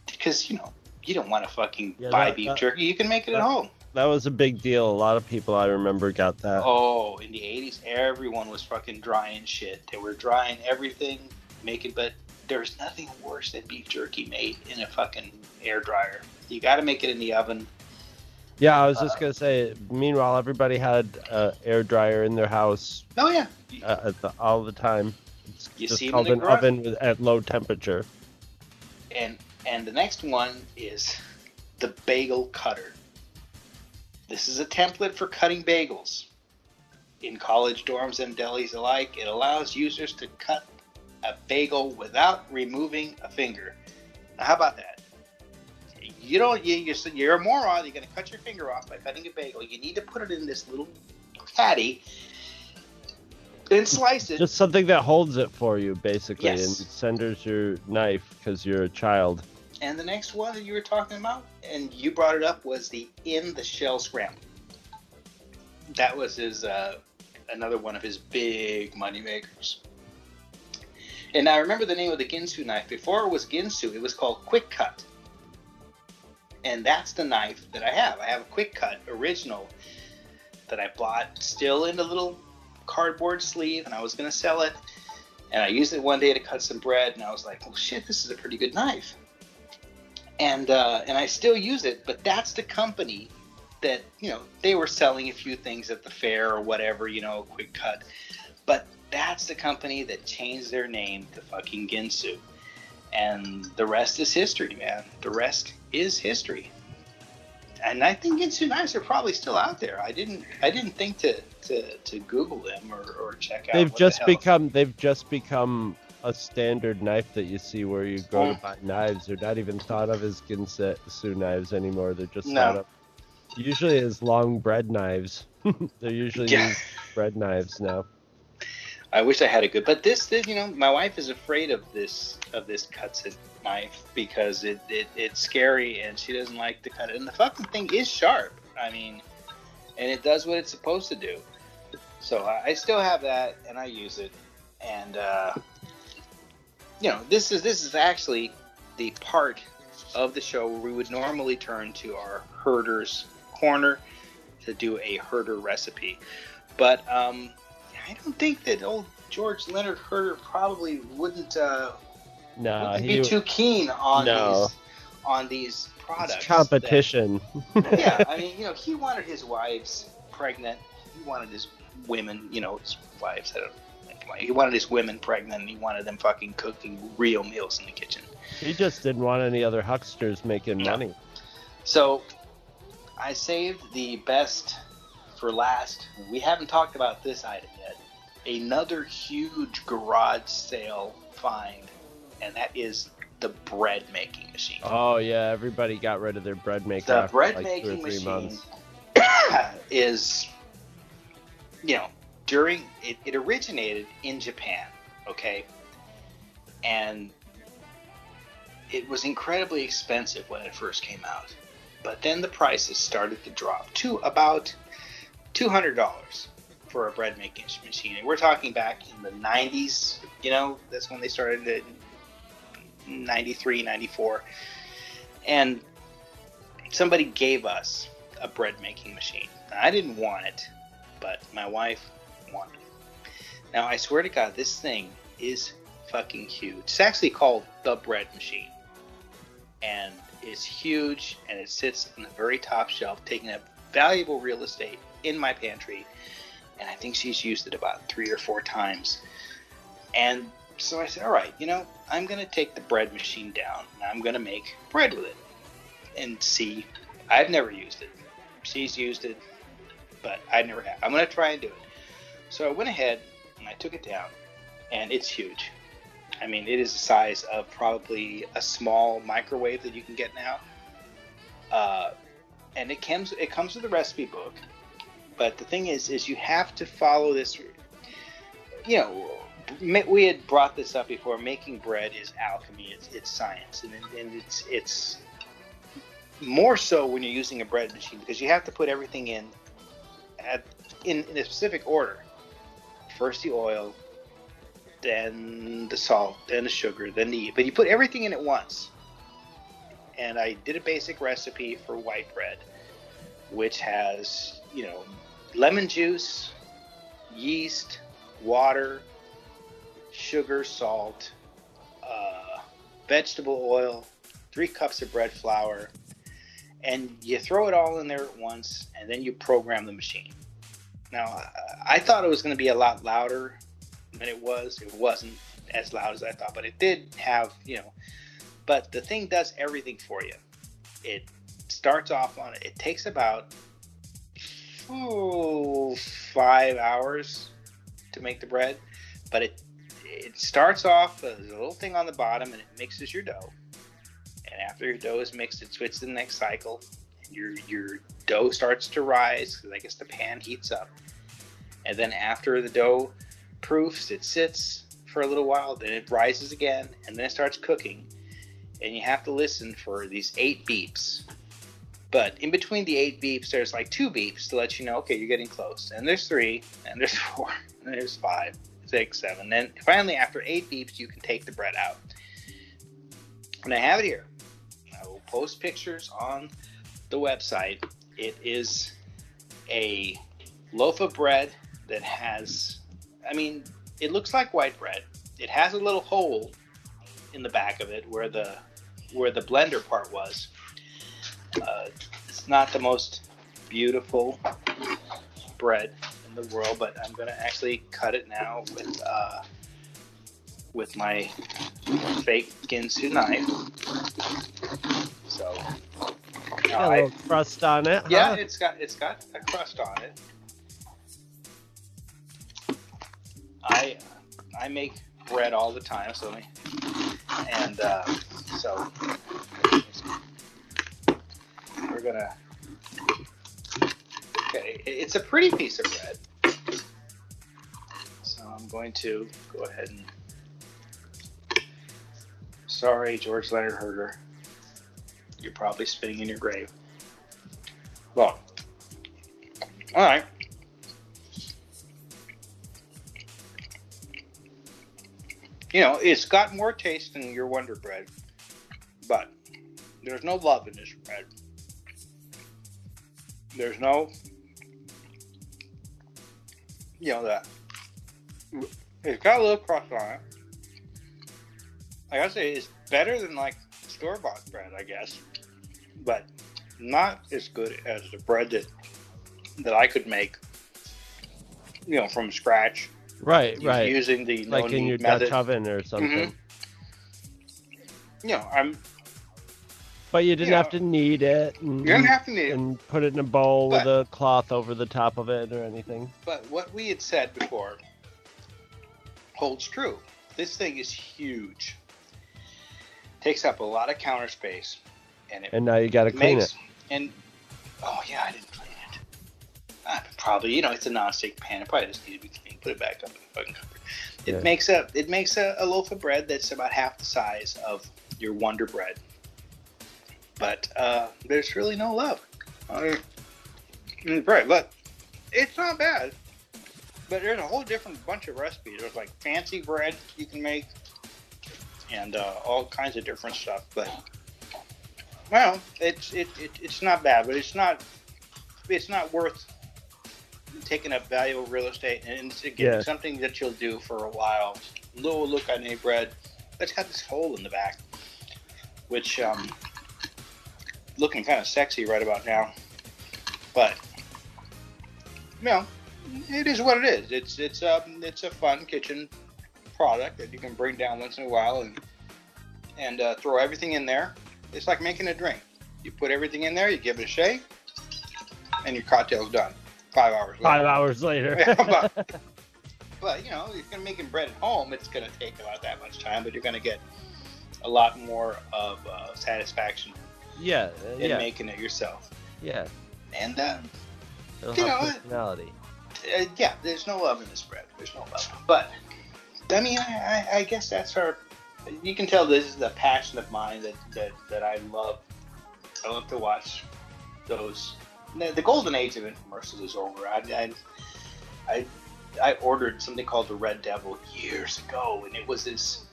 Because you know you don't want to fucking Yeah, buy that- beef that- jerky; you can make it at home. That was a big deal. A lot of people I remember got that. Oh, in the '80s, everyone was fucking drying shit. They were drying everything, making. But there's nothing worse than beef jerky made in a fucking air dryer. You got to make it in the oven. Yeah, I was just Uh, gonna say. Meanwhile, everybody had a air dryer in their house Oh yeah, uh, at the, all the time. It's You just see called an garage? oven with, at low temperature. and and the next one is the bagel cutter. This is a template for cutting bagels. In college dorms and delis alike, it allows users to cut a bagel without removing a finger. Now, how about that? You don't. You, you're, you're a moron. You're going to cut your finger off by cutting a bagel. You need to put it in this little caddy and slice it. Just something that holds it for you, basically, Yes. and centers your knife because you're a child. And the next one that you were talking about, and you brought it up, was the in the shell scramble. That was his uh, another one of his big money makers. And I remember the name of the Ginsu knife. Before it was Ginsu, it was called Quick Cut. And that's the knife that I have. I have a Quick Cut original that I bought still in a little cardboard sleeve, and I was going to sell it. And I used it one day to cut some bread, and I was like, "Oh shit, this is a pretty good knife." And uh, and I still use it, but that's the company that you know they were selling a few things at the fair or whatever, you know, quick cut. But that's the company that changed their name to fucking Ginsu. And the rest is history, man. The rest is history. And I think Ginsu knives are probably still out there. I didn't I didn't think to to, to Google them or, or check out. They've just the become they've just become a standard knife that you see where you go Oh. to mm. buy knives. They're not even thought of as Ginsetsu knives anymore. They're just No. thought of usually as long bread knives. They're usually Yeah. bread knives now. I wish I had a good, but this, this, you know, my wife is afraid of this of this Cutsit knife because it, it it's scary and she doesn't like to cut it. And the fucking thing is sharp. I mean, and it does what it's supposed to do. So I, I still have that and I use it. And uh, you know, this is this is actually the part of the show where we would normally turn to our herders corner to do a herder recipe. But um, I don't think that old George Leonard Herder probably wouldn't uh, Nah, wouldn't he, be too keen on No. these on these products. it's competition. that- yeah, I mean, you know, he wanted his wives pregnant. He wanted his women, you know, his wives. I don't. think He wanted his women pregnant. and He wanted them fucking cooking real meals in the kitchen. He just didn't want any other hucksters making No. money. So I saved the best for last. We haven't talked about this item yet. Another huge garage sale find, and that is the bread making machine. Oh yeah, everybody got rid of their bread maker the bread like making three machine is, you know, during it, it originated in Japan, okay, and it was incredibly expensive when it first came out, but then the prices started to drop to about two hundred dollars for a bread making machine, and we're talking back in the '90s. You know, that's when they started it. 93, 94. And somebody gave us a bread making machine. I didn't want it, but my wife wanted it. Now, I swear to God, this thing is fucking huge. It's actually called the bread machine. And it's huge and it sits on the very top shelf, taking up valuable real estate in my pantry. And I think she's used it about three or four times. And so I said, all right, you know, I'm going to take the bread machine down and I'm going to make bread with it and see. I've never used it. She's used it, but I never have. I'm going to try and do it. So I went ahead and I took it down, and it's huge. I mean, it is the size of probably a small microwave that you can get now. Uh, and it comes it comes with a recipe book, but the thing is, is you have to follow this. You know, we had brought this up before. Making bread is alchemy. It's, it's science, and, and it's it's more so when you're using a bread machine because you have to put everything in at in, in a specific order. First the oil, then the salt, then the sugar, then the but you put everything in at once. And I did a basic recipe for white bread, which has you know lemon juice, yeast, water, sugar, salt, uh, vegetable oil, three cups of bread flour, and you throw it all in there at once, and then you program the machine. Now, I- I thought it was going to be a lot louder than it was. It wasn't as loud as I thought, but it did have, you know. But the thing does everything for you. It starts off on it. It takes about oh, five hours to make the bread, but it it starts off as a little thing on the bottom, and it mixes your dough. And after your dough is mixed, it switches to the next cycle. And your your dough starts to rise because I guess the pan heats up. And then after the dough proofs, it sits for a little while. Then it rises again, and then it starts cooking. And you have to listen for these eight beeps. But in between the eight beeps, there's like two beeps to let you know, okay, you're getting close. And there's three, and there's four, and there's five, six, seven. Then finally, after eight beeps, you can take the bread out. And I have it here. I will post pictures on the website. It is a loaf of bread that has, I mean, it looks like white bread. it has a little hole in the back of it where the where the blender part was. Uh, it's not the most beautiful bread in the world, but I'm gonna actually cut it now with uh, with my fake Ginsu knife. So, Got a little crust on it. Yeah, huh? it's got it's got a crust on it. I I make bread all the time, so and uh, so we're gonna. Okay, it's a pretty piece of bread. So I'm going to go ahead and. Sorry, George Leonard Herder. You're probably spinning in your grave. Well, all right. You know, it's got more taste than your Wonder Bread, but there's no love in this bread. There's no, you know, that. It's got a little crust on it. Like I say, it's better than like store bought bread, I guess, but not as good as the bread that that I could make, you know, from scratch Right, right. using the no like in your method. Dutch oven or mm-hmm. something. You know, I'm But you didn't Yeah. have to knead it and, you don't have to it, and put it in a bowl But- with a cloth over the top of it or anything. but what we had said before holds true. This thing is huge. Takes up a lot of counter space, and it And now you got to clean it. and oh yeah, I didn't clean it. Ah, I probably you know it's a non-stick pan. It probably just needed to be cleaned. Put it back up in the fucking cupboard. It Yeah. makes a it makes a, a loaf of bread that's about half the size of your Wonder Bread. But uh, there's really no love in the bread. But it's not bad. But there's a whole different bunch of recipes. There's like fancy bread you can make, and uh, all kinds of different stuff. But well, it's it, it it's not bad, but it's not it's not worth taking up valuable real estate and it's again Yeah. something that you'll do for a while. Little look on a bread that's got this hole in the back, which um looking kind of sexy right about now, but you know it is what it is. It's it's um it's a fun kitchen product that you can bring down once in a while and and uh, throw everything in there. It's like making a drink. You put everything in there, you give it a shake, and your cocktail's done. Five hours later. Five hours later. Yeah, but, but you know, if you're making bread at home, it's going to take about that much time, but you're going to get a lot more of uh, satisfaction yeah, uh, in yeah, making it yourself. yeah. And uh, It'll You know, personality. uh, yeah, there's no love in this bread. There's no love. But I mean, I, I, I guess that's our. You can tell this is a passion of mine that, that, that I love. I love to watch those. The, golden age of infomercials is over. I, I, I, I ordered something called the Red Devil years ago, and it was this.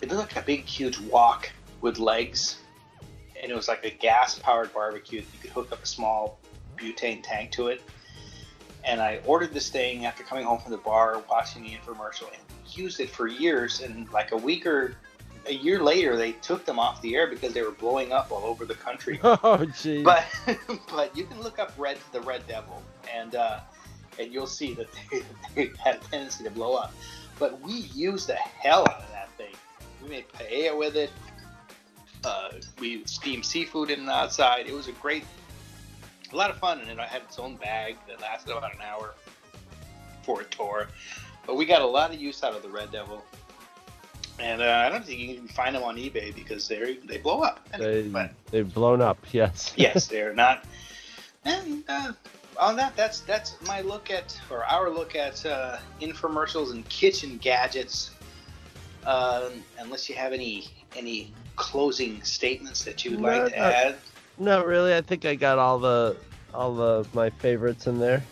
It looked like a big, huge wok with legs, and it was like a gas-powered barbecue. That you could hook up a small butane tank to it and I ordered this thing after coming home from the bar, watching the infomercial, and used it for years. And like a week or a year later, they took them off the air because they were blowing up all over the country. Oh, geez. but but you can look up Red the Red Devil, and uh, and you'll see that they, they had a tendency to blow up. But we used the hell out of that thing. We made paella with it. Uh, we steamed seafood in the outside. It was a great, a lot of fun, and it had its own bag that lasted about an hour for a tour. But we got a lot of use out of the Red Devil. And uh, I don't think you can find them on eBay because they they blow up. they, but they've blown up, yes. yes, they're not. And uh, on that, that's that's my look at or our look at uh, infomercials and kitchen gadgets. Um, unless you have any any closing statements that you would No, like to no. add, Not really. I think I got all the all the my favorites in there.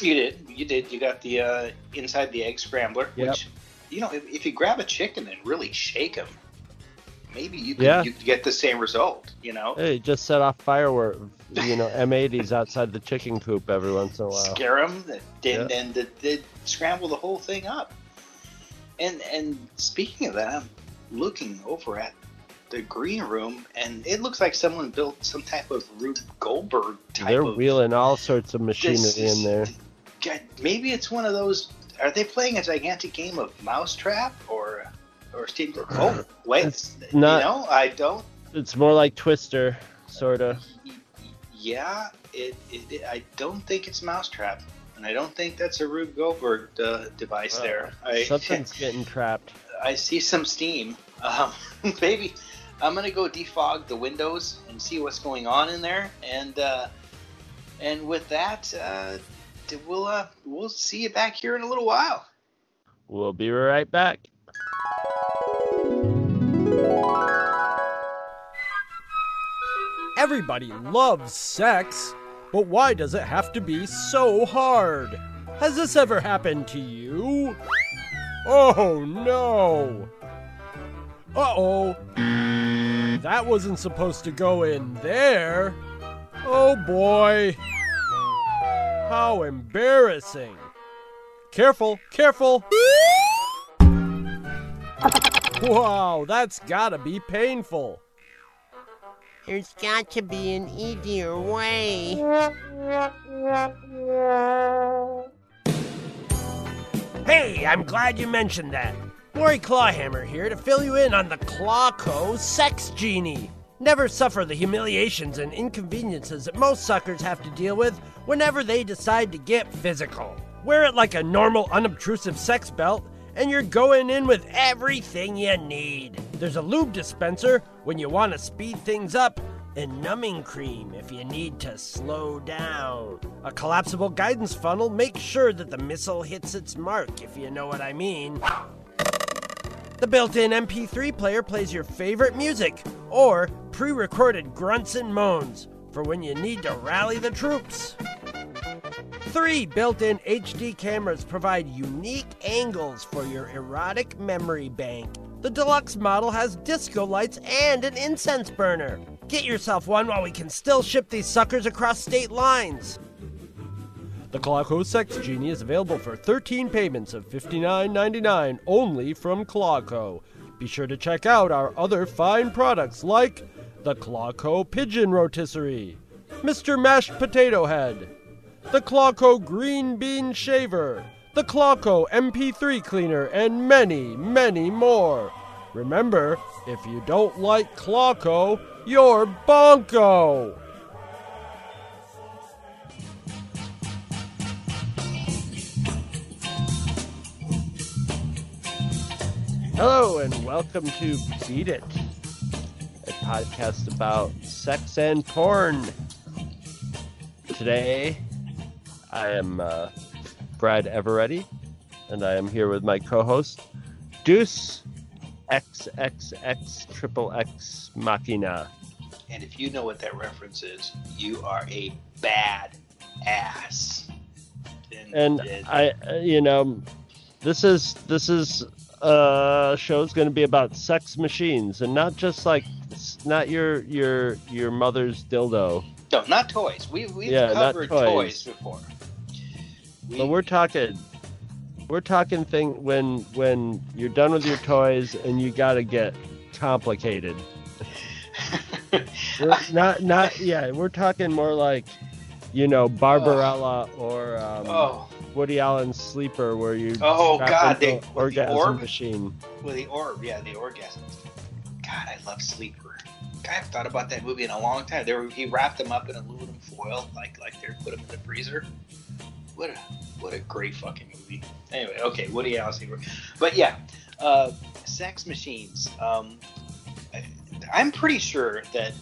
you did. You did. You got the uh, inside the egg scrambler, Yep. which you know, if, if you grab a chicken and really shake them, maybe you can Yeah. you can get the same result. You know, Hey, just set off fireworks, you know, M80s outside the chicken coop every once in a while. scare them, then Yeah. then the, the, scramble the whole thing up. And and speaking of that, I'm looking over at the green room, and it looks like someone built some type of Rube Goldberg type They're of. wheeling all sorts of machinery This in there. God, maybe it's one of those. Are they playing a gigantic game of Mousetrap or or Steam? Oh, wait, It's not- You know, I don't. It's more like Twister, sorta. y- y- Yeah, it, it, it- I don't think it's Mousetrap, and I don't think that's a Rube Goldberg uh, device there. I, Something's getting trapped. I see some steam. Um, maybe I'm gonna go defog the windows and see what's going on in there, and uh, and with that, uh, we'll uh, we'll see you back here in a little while. We'll be right back. Everybody loves sex, but why does it have to be so hard? Has this ever happened to you? Oh no! Uh oh. That wasn't supposed to go in there. Oh boy. How embarrassing. Careful, careful. Wow, that's gotta be painful. There's got to be an easier way. Hey, I'm glad you mentioned that. Lori Clawhammer here to fill you in on the Clawco Sex Genie. Never suffer the humiliations and inconveniences that most suckers have to deal with whenever they decide to get physical. Wear it like a normal, unobtrusive sex belt, and you're going in with everything you need. There's a lube dispenser when you want to speed things up, and numbing cream if you need to slow down. A collapsible guidance funnel makes sure that the missile hits its mark, if you know what I mean. The built in MP3 player plays your favorite music or pre recorded grunts and moans for when you need to rally the troops. Three built in HD cameras provide unique angles for your erotic memory bank. The deluxe model has disco lights and an incense burner. Get yourself one while we can still ship these suckers across state lines. The Clawco Sex Genie is available for 13 payments of $59.99 only from Clawco. Be sure to check out our other fine products like the Clawco Pigeon Rotisserie, Mr. Mashed Potato Head, the Clawco Green Bean Shaver, the Clawco MP3 Cleaner, and many, many more. Remember, if you don't like Clawco, you're Bonko! Hello and welcome to Beat It, a podcast about sex and porn. Today, I am uh, Brad Eveready, and I am here with my co-host Deuce XXX Triple X Machina. And if you know what that reference is, you are a bad ass. And I, uh, you know, this is this is uh show's going to be about sex machines, and not just like not your your your mother's dildo. no, not toys. We we've Yeah, covered toys. toys. before. We, But we're talking we're talking thing when when you're done with your toys and you got to get complicated. Not not yeah, we're talking more like you know Barbarella or um, oh, Woody Allen's Sleeper where you Oh, God, into they- an with the orgasm orb? machine. well, the orb, yeah, the orgasm. God, I love Sleeper. I've thought about that movie in a long time. They were, he wrapped them up in aluminum foil, like like they put them in the freezer. What a what a great fucking movie. Anyway, okay, Woody Allen Sleeper, but yeah, uh, sex machines. Um, I, I'm pretty sure that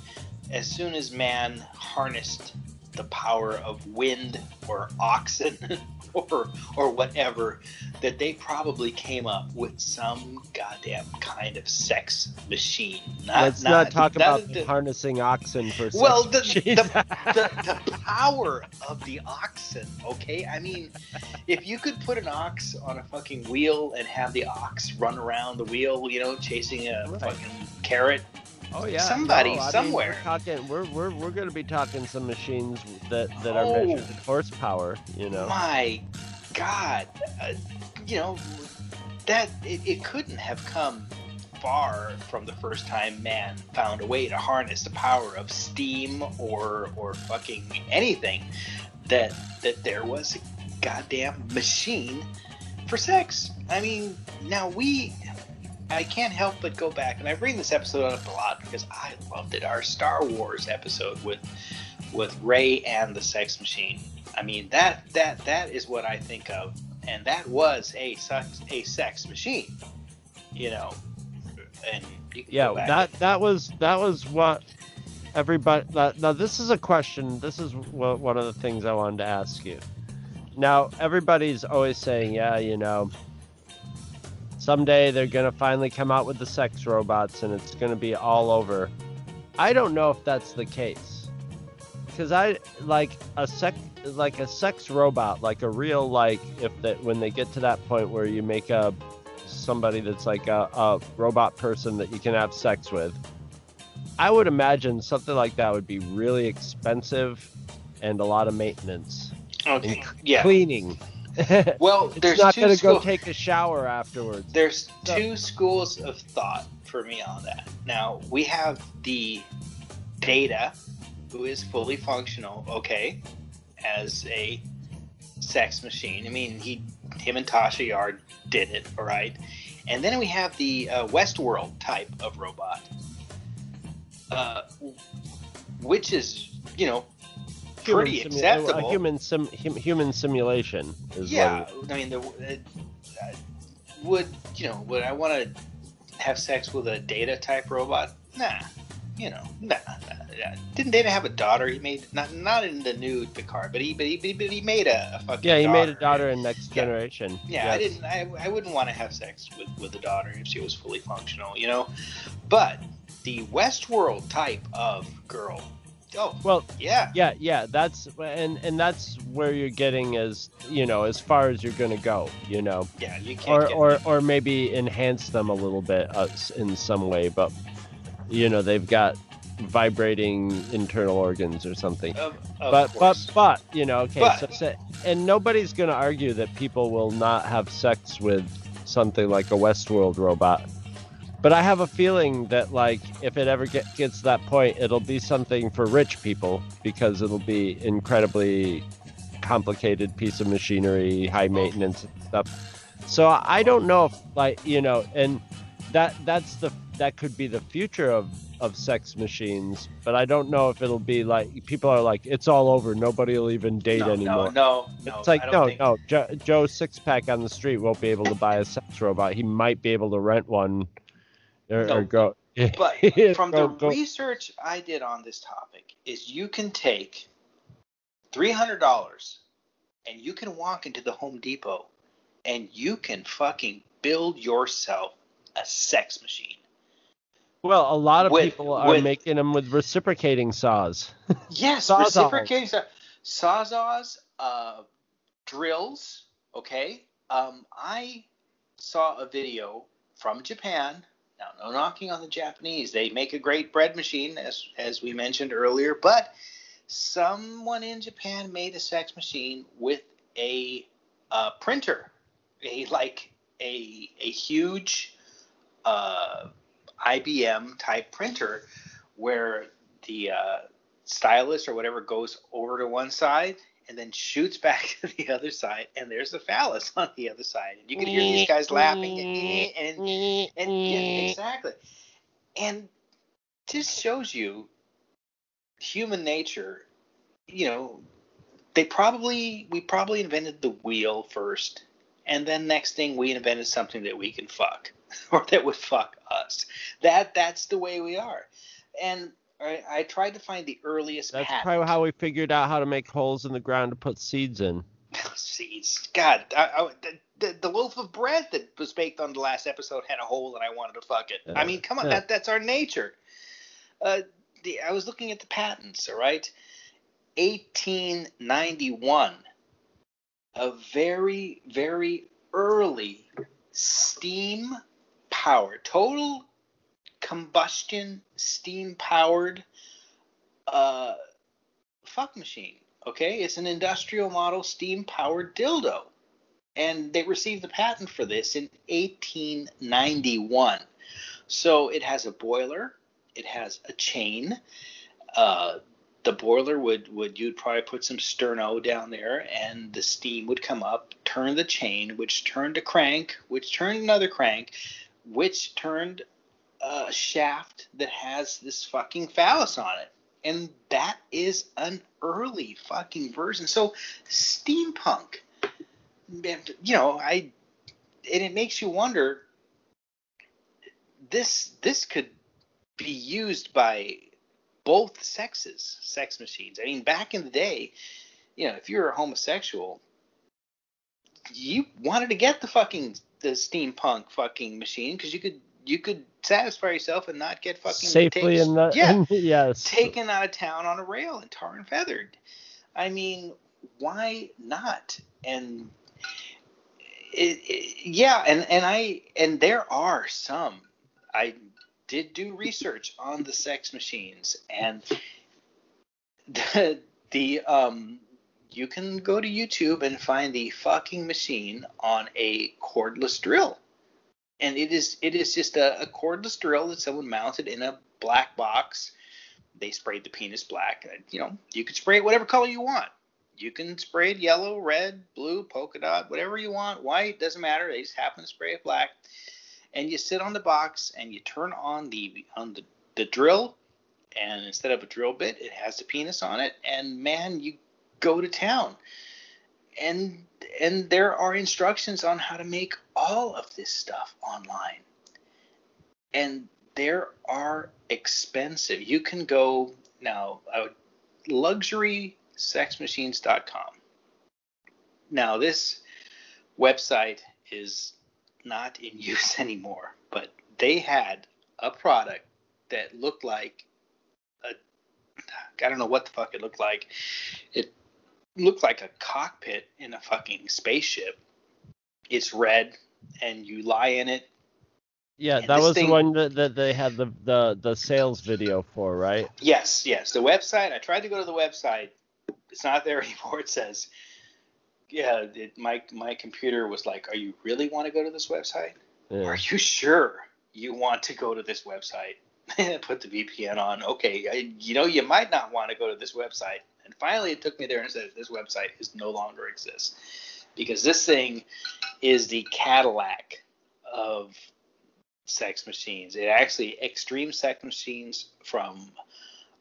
as soon as man harnessed the power of wind or oxen or or whatever that they probably came up with some goddamn kind of sex machine. Not, Let's not, talk not about the, harnessing oxen for sex well the, the, the, the power of the oxen. Okay, I mean, if you could put an ox on a fucking wheel and have the ox run around the wheel, you know, chasing a Right. fucking carrot. Oh yeah, Somebody no, I mean, somewhere. we're talking. We're we're, we're going to be talking some machines that that are Oh. measured in horsepower. You know. My God, uh, you know, that it, it couldn't have come far from the first time man found a way to harness the power of steam or or fucking anything that that there was a goddamn machine for sex. I mean, now we I can't help but go back and I bring this episode up a lot because I loved it. Our Star Wars episode with with Ray and the sex machine. I mean that that that is what I think of, and that was a sex a sex machine. You know, and you yeah that that was that was what everybody that, now this is a question this is what, one of the things i wanted to ask you now everybody's always saying yeah you know someday they're gonna finally come out with the sex robots and it's gonna be all over i don't know if that's the case because i like a sex like a sex robot like a real like if that when they get to that point where you make a somebody that's like a, a robot person that you can have sex with. I would imagine something like that would be really expensive and a lot of maintenance okay, yeah. cleaning. Well, it's there's not going to go take a shower afterwards. There's two schools of thought for me on that. Now we have the data, who is fully functional, okay, as a sex machine. I mean, he, him and Tasha Yar did it, all right. And then we have the uh, Westworld type of robot, uh, which is, you know, Human pretty simu- acceptable. A human sim, hum, human simulation is yeah, I mean, the, it, uh, would you know? Would I want to have sex with a Data type robot? Nah, you know, nah. nah, nah. Didn't Data have a daughter? He made not not in the new Picard, but he but he, but he made a, a fucking Yeah, he made a daughter. daughter in Next Generation. Yeah, I Yes. didn't. I, I wouldn't want to have sex with with a daughter if she was fully functional, you know. But the Westworld type of girl, oh Well, yeah, yeah yeah that's and and that's where you're getting as you know as far as you're gonna go you know? Yeah, you can't or or or maybe enhance them a little bit uh, in some way but you know they've got vibrating internal organs or something. Of, of but course. but but you know okay But- so, so and nobody's gonna argue that people will not have sex with something like a westworld robot but i have a feeling that like if it ever get, gets to that point it'll be something for rich people because it'll be incredibly complicated piece of machinery high maintenance and stuff. So i don't know if like you know and that that's the that could be the future of of sex machines but i don't know if it'll be like people are like it's all over. Nobody will even date no, anymore. no, no, no. it's like no think, no Joe, joe six pack on the street won't be able to buy a sex robot. He might be able to rent one or, No, go But from go- the go- research I did on this topic, is you can take three hundred dollars and you can walk into the Home Depot and you can fucking build yourself a sex machine. well a lot of with- people are with- making them with reciprocating saws Yes, reciprocating saws. sawzalls, uh, drills. Okay, um, I saw a video from Japan. Now, no knocking on the Japanese; they make a great bread machine, as as we mentioned earlier. But someone in Japan made a sex machine with a printer, a like a a huge uh, IBM type printer, where the uh, stylus or whatever goes over to one side and then shoots back to the other side, and there's a phallus on the other side. And you can hear these guys laughing, and, and, and yeah, exactly. And this shows you human nature. You know, they probably we probably invented the wheel first, and then next thing we invented something that we can fuck or that would fuck us. That that's the way we are. And I, I tried to find the earliest that's patent. probably how we figured out how to make holes in the ground to put seeds in Seeds. God, I, I, the, the, the loaf of bread that was baked on the last episode had a hole, and I wanted to fuck it. I mean, come on, Yeah. that that's our nature. Uh, the, I was looking at the patents. All right, 1891, a very very early steam power total combustion steam powered uh, fuck machine. Okay, it's an industrial model steam powered dildo. and they received the patent for this in 1891. So it has a boiler, it has a chain. Uh, the boiler would would you'd probably put some sterno down there, and the steam would come up, turn the chain, which turned a crank, which turned another crank, which turned a shaft that has this fucking phallus on it. And that is an early fucking version. So steampunk, you know, I and it makes you wonder. This this could be used by both sexes, sex machines. I mean, back in the day, you know, if you were a homosexual, you wanted to get the fucking the steampunk fucking machine because you could you could satisfy yourself and not get fucking Safely takes- in the yeah yes. taken out of town on a rail and tar and feathered. I mean, why not? And it, it, yeah, and and I and there are some. I did do research on the sex machines, and the the um you can go to YouTube and find the fucking machine on a cordless drill. And it is it is just a, a cordless drill that someone mounted in a black box. They sprayed the penis black. and, You know, you could spray it whatever color you want. You can spray it yellow, red, blue, polka dot, whatever you want. White doesn't matter. They just happen to spray it black. And you sit on the box and you turn on the on the, the drill, and instead of a drill bit, it has the penis on it. And man, you go to town. And and there are instructions on how to make all of this stuff online. And there are expensive. You can go now uh, luxurysexmachines.com. Now this website is not in use anymore, but they had a product that looked like a I don't know what the fuck it looked like. It looked like a cockpit in a fucking spaceship. It's red and you lie in it. Yeah, that was thing- the one that, that they had the, the the sales video for, right? Yes, yes. The website, I tried to go to the website. It's not there anymore. It says, yeah, it, my, my computer was like, are you really want to go to this website? Yeah. Are you sure you want to go to this website? Put the VPN on. Okay, I, you know, you might not want to go to this website. And finally, it took me there and said, this website is no longer exists. Because this thing is the Cadillac of sex machines. It actually, extreme sex machines from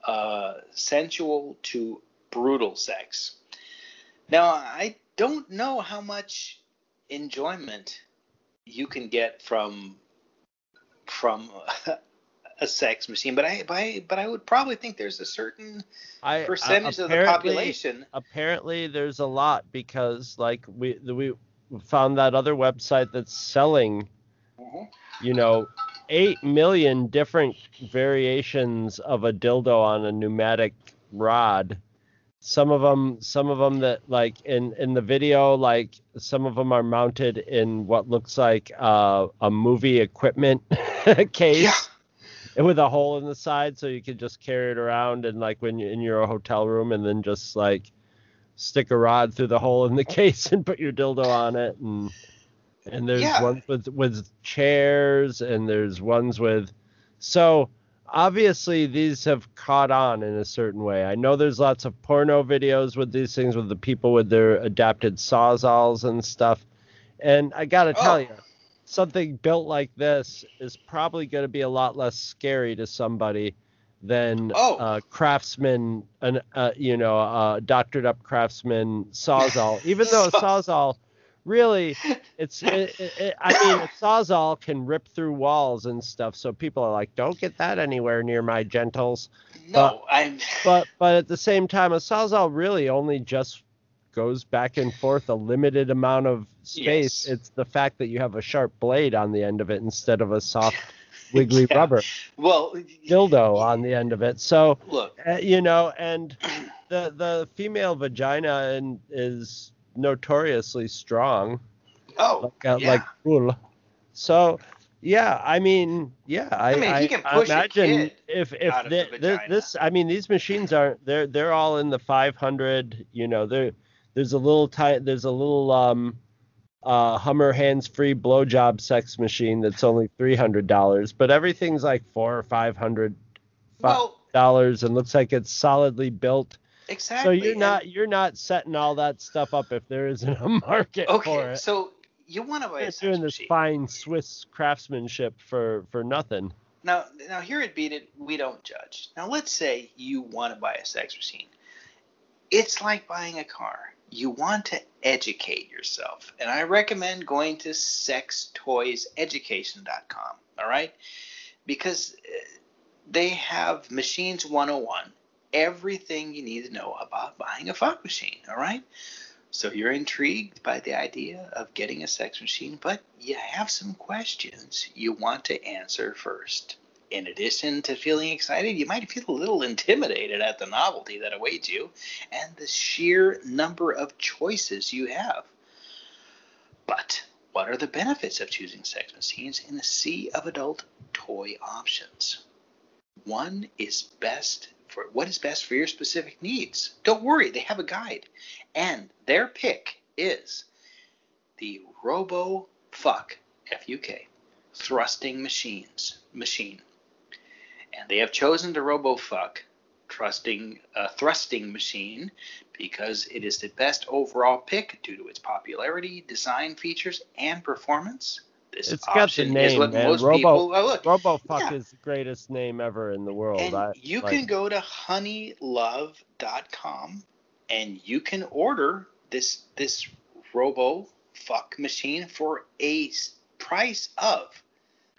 uh, sensual to brutal sex. Now, I don't know how much enjoyment you can get from from a sex machine, but I but I, but I would probably think there's a certain I, percentage of the population. Apparently, there's a lot because like we we found that other website that's selling, Mhm. you know, eight million different variations of a dildo on a pneumatic rod. Some of them, some of them that like in in the video, like some of them are mounted in what looks like uh, a movie equipment case with a hole in the side so you can just carry it around and like when you're in your hotel room and then just like stick a rod through the hole in the case and put your dildo on it and and there's Yeah. ones with with chairs and there's ones with so obviously these have caught on in a certain way. I know there's lots of porno videos with these things with the people with their adapted sawzalls and stuff. And I got to tell Oh. you, something built like this is probably going to be a lot less scary to somebody than Oh. uh, craftsman, an uh, you know, uh, doctored up craftsman sawzall. Even though a sawzall, really, it's it, it, it- I mean, a sawzall can rip through walls and stuff. So people are like, don't get that anywhere near my gentles. No, I'm. But but at the same time, a sawzall really only just goes back and forth a limited amount of space. Yes. It's the fact that you have a sharp blade on the end of it instead of a soft, wiggly Yeah. rubber Well, dildo on the end of it. So look, uh, you know, and the the female vagina and is notoriously strong, oh, like uh, yeah. like wool. So yeah, I mean, yeah, I, I mean, if you can I push a imagine if if the, the this, I mean, these machines aren't they're they're all in the 500. You know, there there's a little tight there's a little um a Hummer hands-free blowjob sex machine that's only three hundred dollars, but everything's like four or five hundred Well, dollars and looks like it's solidly built. exactly. So you're not you're not setting all that stuff up if there isn't a market for okay. it. So you want to buy You're a sex doing this fine Swiss craftsmanship for for nothing. Now, now here at Beat It, we don't judge. Now, let's say you want to buy a sex machine. It's like buying a car. You want to educate yourself, and I recommend going to sextoyseducation.com. All right, because uh, they have Machines 101, everything you need to know about buying a fuck machine. All right. So you're intrigued by the idea of getting a sex machine, but you have some questions you want to answer first. In addition to feeling excited, you might feel a little intimidated at the novelty that awaits you and the sheer number of choices you have. But what are the benefits of choosing sex machines in a sea of adult toy options? One is best for what is best for your specific needs. Don't worry, they have a guide. And their pick is the Robo Fuck F-U-K thrusting machines machine. And they have chosen the Robo Fuck trusting uh, thrusting machine because it is the best overall pick due to its popularity, design features, and performance. This It's got the option is what man. most Robo- people oh, look. RoboFuck Yeah. is the greatest name ever in the world. And I, you like- can go to honeylove.com and you can order this this robo fuck machine for a price of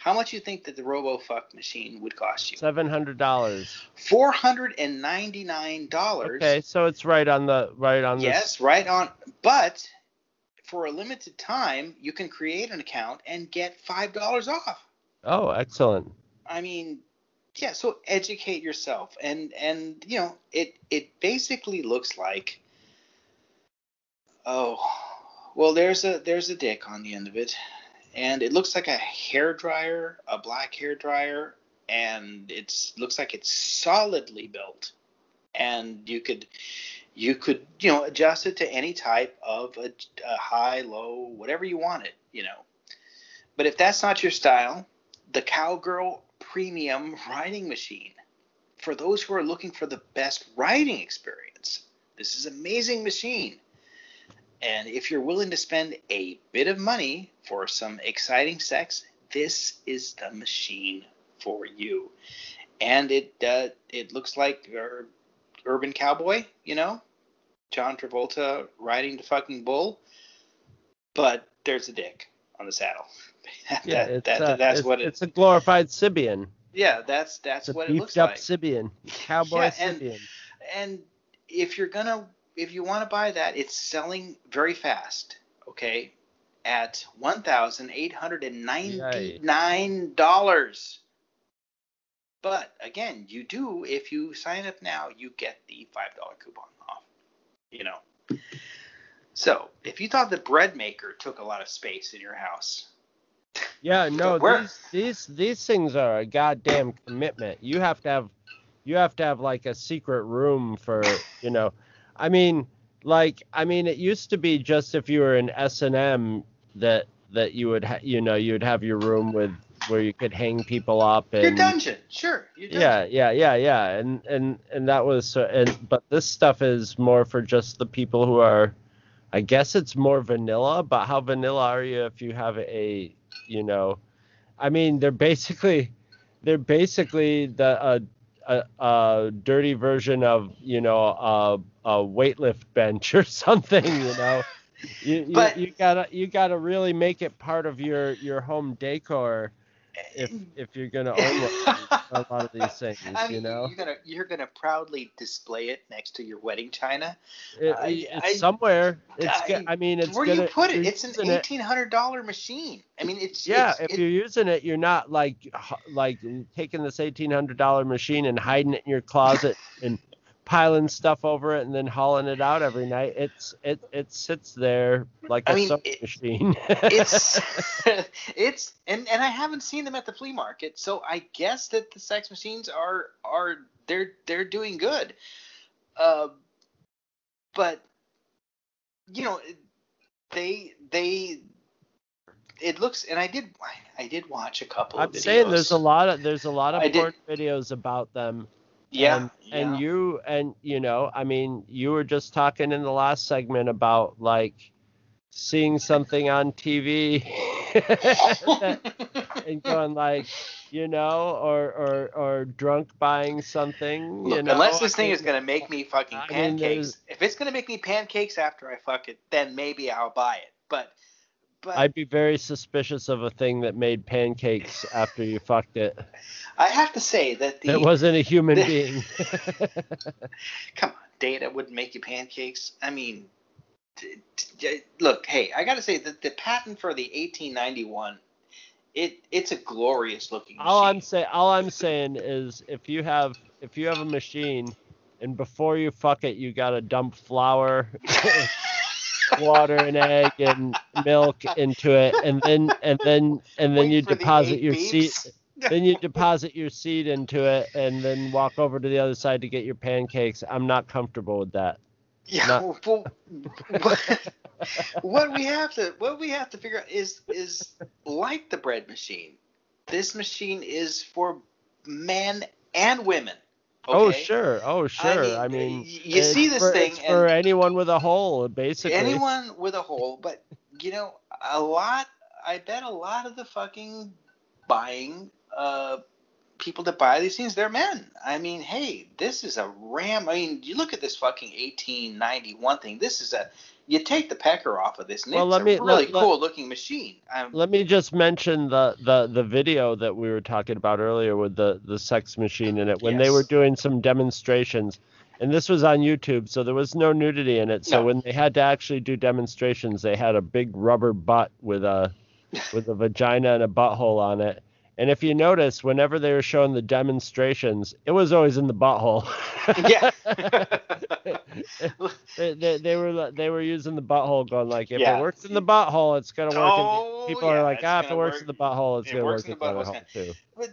how much do you think that the robo fuck machine would cost you? seven hundred dollars. Four hundred and ninety nine dollars. Okay, so it's right on the right on the Yes, right on. But for a limited time, you can create an account and get five dollars off. Oh, excellent. I mean, yeah. So educate yourself, and and you know, it it basically looks like, oh, well, there's a there's a dick on the end of it, and it looks like a hair dryer, a black hair dryer, and it's looks like it's solidly built, and you could you could you know adjust it to any type of a, a high, low, whatever you want it, you know. But if that's not your style, the Cowgirl Premium Riding Machine. For those who are looking for the best riding experience, this is amazing machine. And if you're willing to spend a bit of money for some exciting sex, this is the machine for you. And it uh, it looks like Ur- Urban Cowboy, you know, John Travolta riding the fucking bull, but there's a dick on the saddle. Yeah, it's, that- uh, that's it's, what it, it's a glorified Sybian. yeah, that's that's what it looks up like. Sybian. Cowboy Yeah, and- Sybian. And if you're gonna, if you want to buy that, it's selling very fast. Okay, at one thousand eight hundred and ninety-nine dollars. But again, you do if you sign up now, you get the five dollar coupon off. You know. So if you thought the bread maker took a lot of space in your house, Yeah, no, these these these things are a goddamn commitment. You have to have you have to have like a secret room for, you know. I mean, like I mean it used to be just if you were in S&M that that you would ha- you know, you'd have your room with where you could hang people up and your dungeon, sure, your dungeon. yeah, yeah, yeah, yeah, and and and that was so- and but this stuff is more for just the people who are, I guess it's more vanilla. But how vanilla are you if you have a, you know, I mean they're basically, they're basically the uh, a, a dirty version of you know a, a weightlift bench or something, you know. You, you, But- you gotta you gotta really make it part of your your home decor if mm. if you're gonna own a lot of these things, I mean, you know. you're gonna you're gonna proudly display it next to your wedding china. It- it's I- somewhere. It's I- I mean, it's Where do gonna, you put it? It's an eighteen hundred dollar machine. I mean, it's Yeah, it's- if it- you're using it, you're not like like taking this eighteen hundred dollar machine and hiding it in your closet and piling stuff over it and then hauling it out every night. It's it it sits there like a I mean, sewing it- machine. it's it's and and I haven't seen them at the flea market, so I guess that the sex machines are are they're they're doing good. Uh, but you know, they they it looks, and I did, I did watch a couple. I'm videos. saying there's a lot of there's a lot of porn videos about them. Yeah, and, yeah. and you and you know, I mean, you were just talking in the last segment about like seeing something on TV and going like, you know, or or or drunk buying something. you know, unless this thing is gonna make me fucking I mean, pancakes, if it's gonna make me pancakes after I fuck it, then maybe I'll buy it. But, but I'd be very suspicious of a thing that made pancakes after you fucked it. I have to say that the It wasn't a human the- being. come on, Data wouldn't make you pancakes. I mean, t- t- look, hey, I got to say that the patent for the 1891, it it's a glorious looking. all I'm machine. saying, all I'm saying is, if you have if you have a machine, and before you fuck it, you gotta dump flour, water, and egg and milk into it, and then and then and then Wait you the deposit eight your seed. Then you deposit your seed into it, and then walk over to the other side to get your pancakes. I'm not comfortable with that. Yeah, Not- well, what, what we have to what we have to figure out is is like the bread machine. This machine is for men and women. Oh sure, oh sure. I mean, mean, you see this for, thing for anyone with a hole, basically. Anyone with a hole, but you know, a lot. I bet a lot of the fucking buying uh, people that buy these things, they're men. I mean, hey, this is a ram. I mean, you look at this fucking 1891 thing. This is a. You take the pecker off of this, and Well, it's let a me- really let- let- cool looking machine. Um, Let me just mention the, the, the video that we were talking about earlier with the, the sex machine in it when they were doing some demonstrations. And this was on YouTube, so there was no nudity in it. So No. when they had to actually do demonstrations, they had a big rubber butt with a with a vagina and a butthole on it. And if you notice, whenever they were showing the demonstrations, it was always in the butthole. yeah. they, they, they were they were using the butthole, going like, if Yeah. it works in the butthole, it's gonna work. Oh, in the, people yeah, are like, ah, if it works work- in the butthole, it's it gonna work in the butthole, other it's hole too. but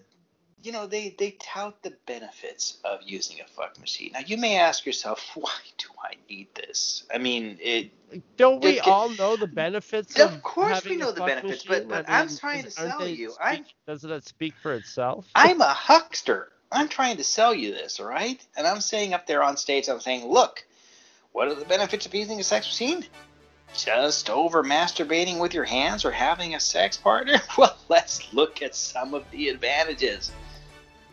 you know they they tout the benefits of using a fuck machine. Now you may ask yourself, why do I need this? I mean, it. Don't we It- all know the benefits Of of course we know the benefits, but- machine? but I I'm mean, trying to sell you. speak- I'm- Doesn't that speak for itself? I'm a huckster. I'm trying to sell you this, all right? And I'm saying up there on stage, I'm saying, look, what are the benefits of using a sex machine? Just over masturbating with your hands or having a sex partner? Well, let's look at some of the advantages.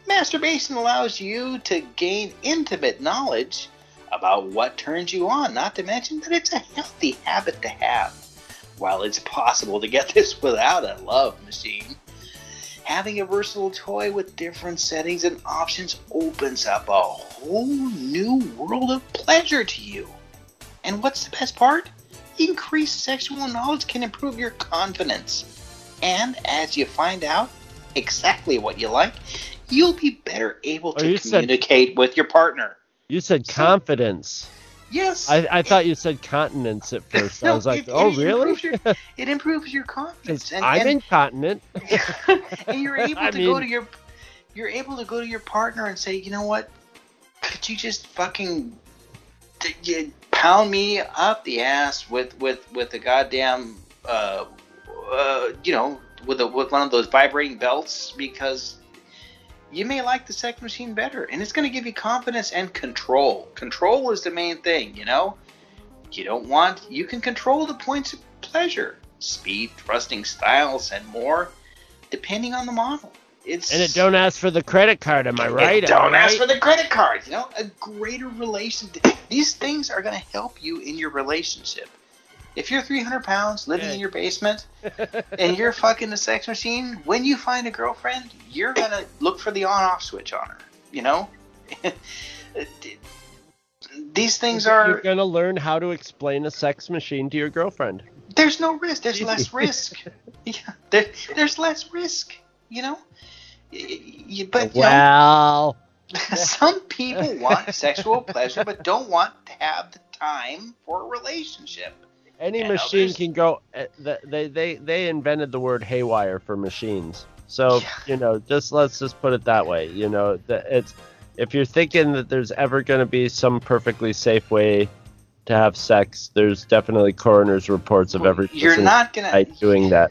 Masturbation allows you to gain intimate knowledge about what turns you on, not to mention that it's a healthy habit to have. While it's possible to get this without a love machine, having a versatile toy with different settings and options opens up a whole new world of pleasure to you. And what's the best part? Increased sexual knowledge can improve your confidence. And as you find out exactly what you like, you'll be better able Oh, to you said- communicate with your partner. You said So- confidence. Yes. I, I it- thought you said continence at first. I was like, it- oh it really? improves your- It improves your confidence. And, I'm and- incontinent. and you're able I to go to your you're able to go to your partner and say, you know what? Could you just fucking d- you pound me up the ass with with with the goddamn uh, uh you know with a with one of those vibrating belts because you may like the sex machine better and it's going to give you confidence and control control is the main thing you know you don't want you can control the points of pleasure speed thrusting styles and more depending on the model it's And it don't ask for the credit card, am I right? Don't I ask right? for the credit card. You know, a greater relation. These things are going to help you in your relationship. If you're 300 pounds living Yeah. in your basement and you're fucking a sex machine, when you find a girlfriend, you're going to look for the on-off switch on her. You know, these things are. You're gonna learn how to explain a sex machine to your girlfriend. There's no risk. There's less risk. Yeah, there, there's less risk. You know. Y- y- y- But you know, Some people want sexual pleasure but don't want to have the time for a relationship. Any and machine others- can go. uh, They they they invented the word haywire for machines. So Yeah. you know, just let's just put it that way. You know, it's if you're thinking that there's ever going to be some perfectly safe way to have sex. There's definitely coroner's reports of every You're not gonna. doing that.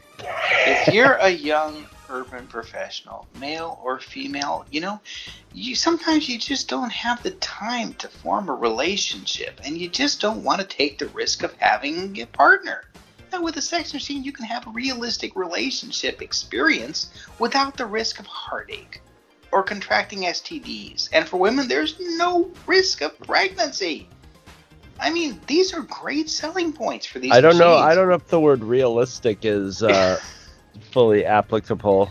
if you're a young urban professional, male or female, you know, you sometimes you just don't have the time to form a relationship, and you just don't want to take the risk of having a partner. Now, with a sex machine, you can have a realistic relationship experience without the risk of heartache or contracting STDs. And for women, there's no risk of pregnancy. I mean, these are great selling points for these. I don't know. I don't know if the word realistic is uh, fully applicable.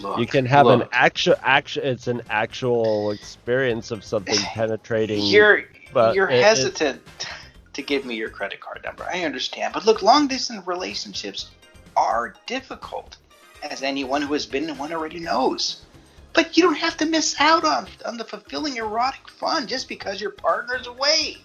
Look, you can have an actual actual. It's an actual experience of something penetrating. You're but you're it- it- hesitant to give me your credit card number. I understand, but look, long distance relationships are difficult, as anyone who has been in one already knows. But you don't have to miss out on on the fulfilling erotic fun just because your partner's away.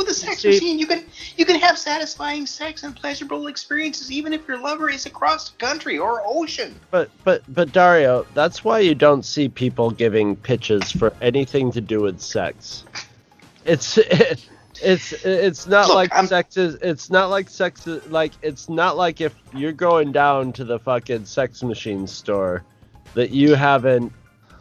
With a sex See- machine, you can you can have satisfying sex and pleasurable experiences even if your lover is across the country or ocean. But but but Dario, that's why you don't see people giving pitches for anything to do with sex. It's it's it's not Look, like I'm- sex is it's not like sex is like it's not like if you're going down to the fucking sex machine store that you haven't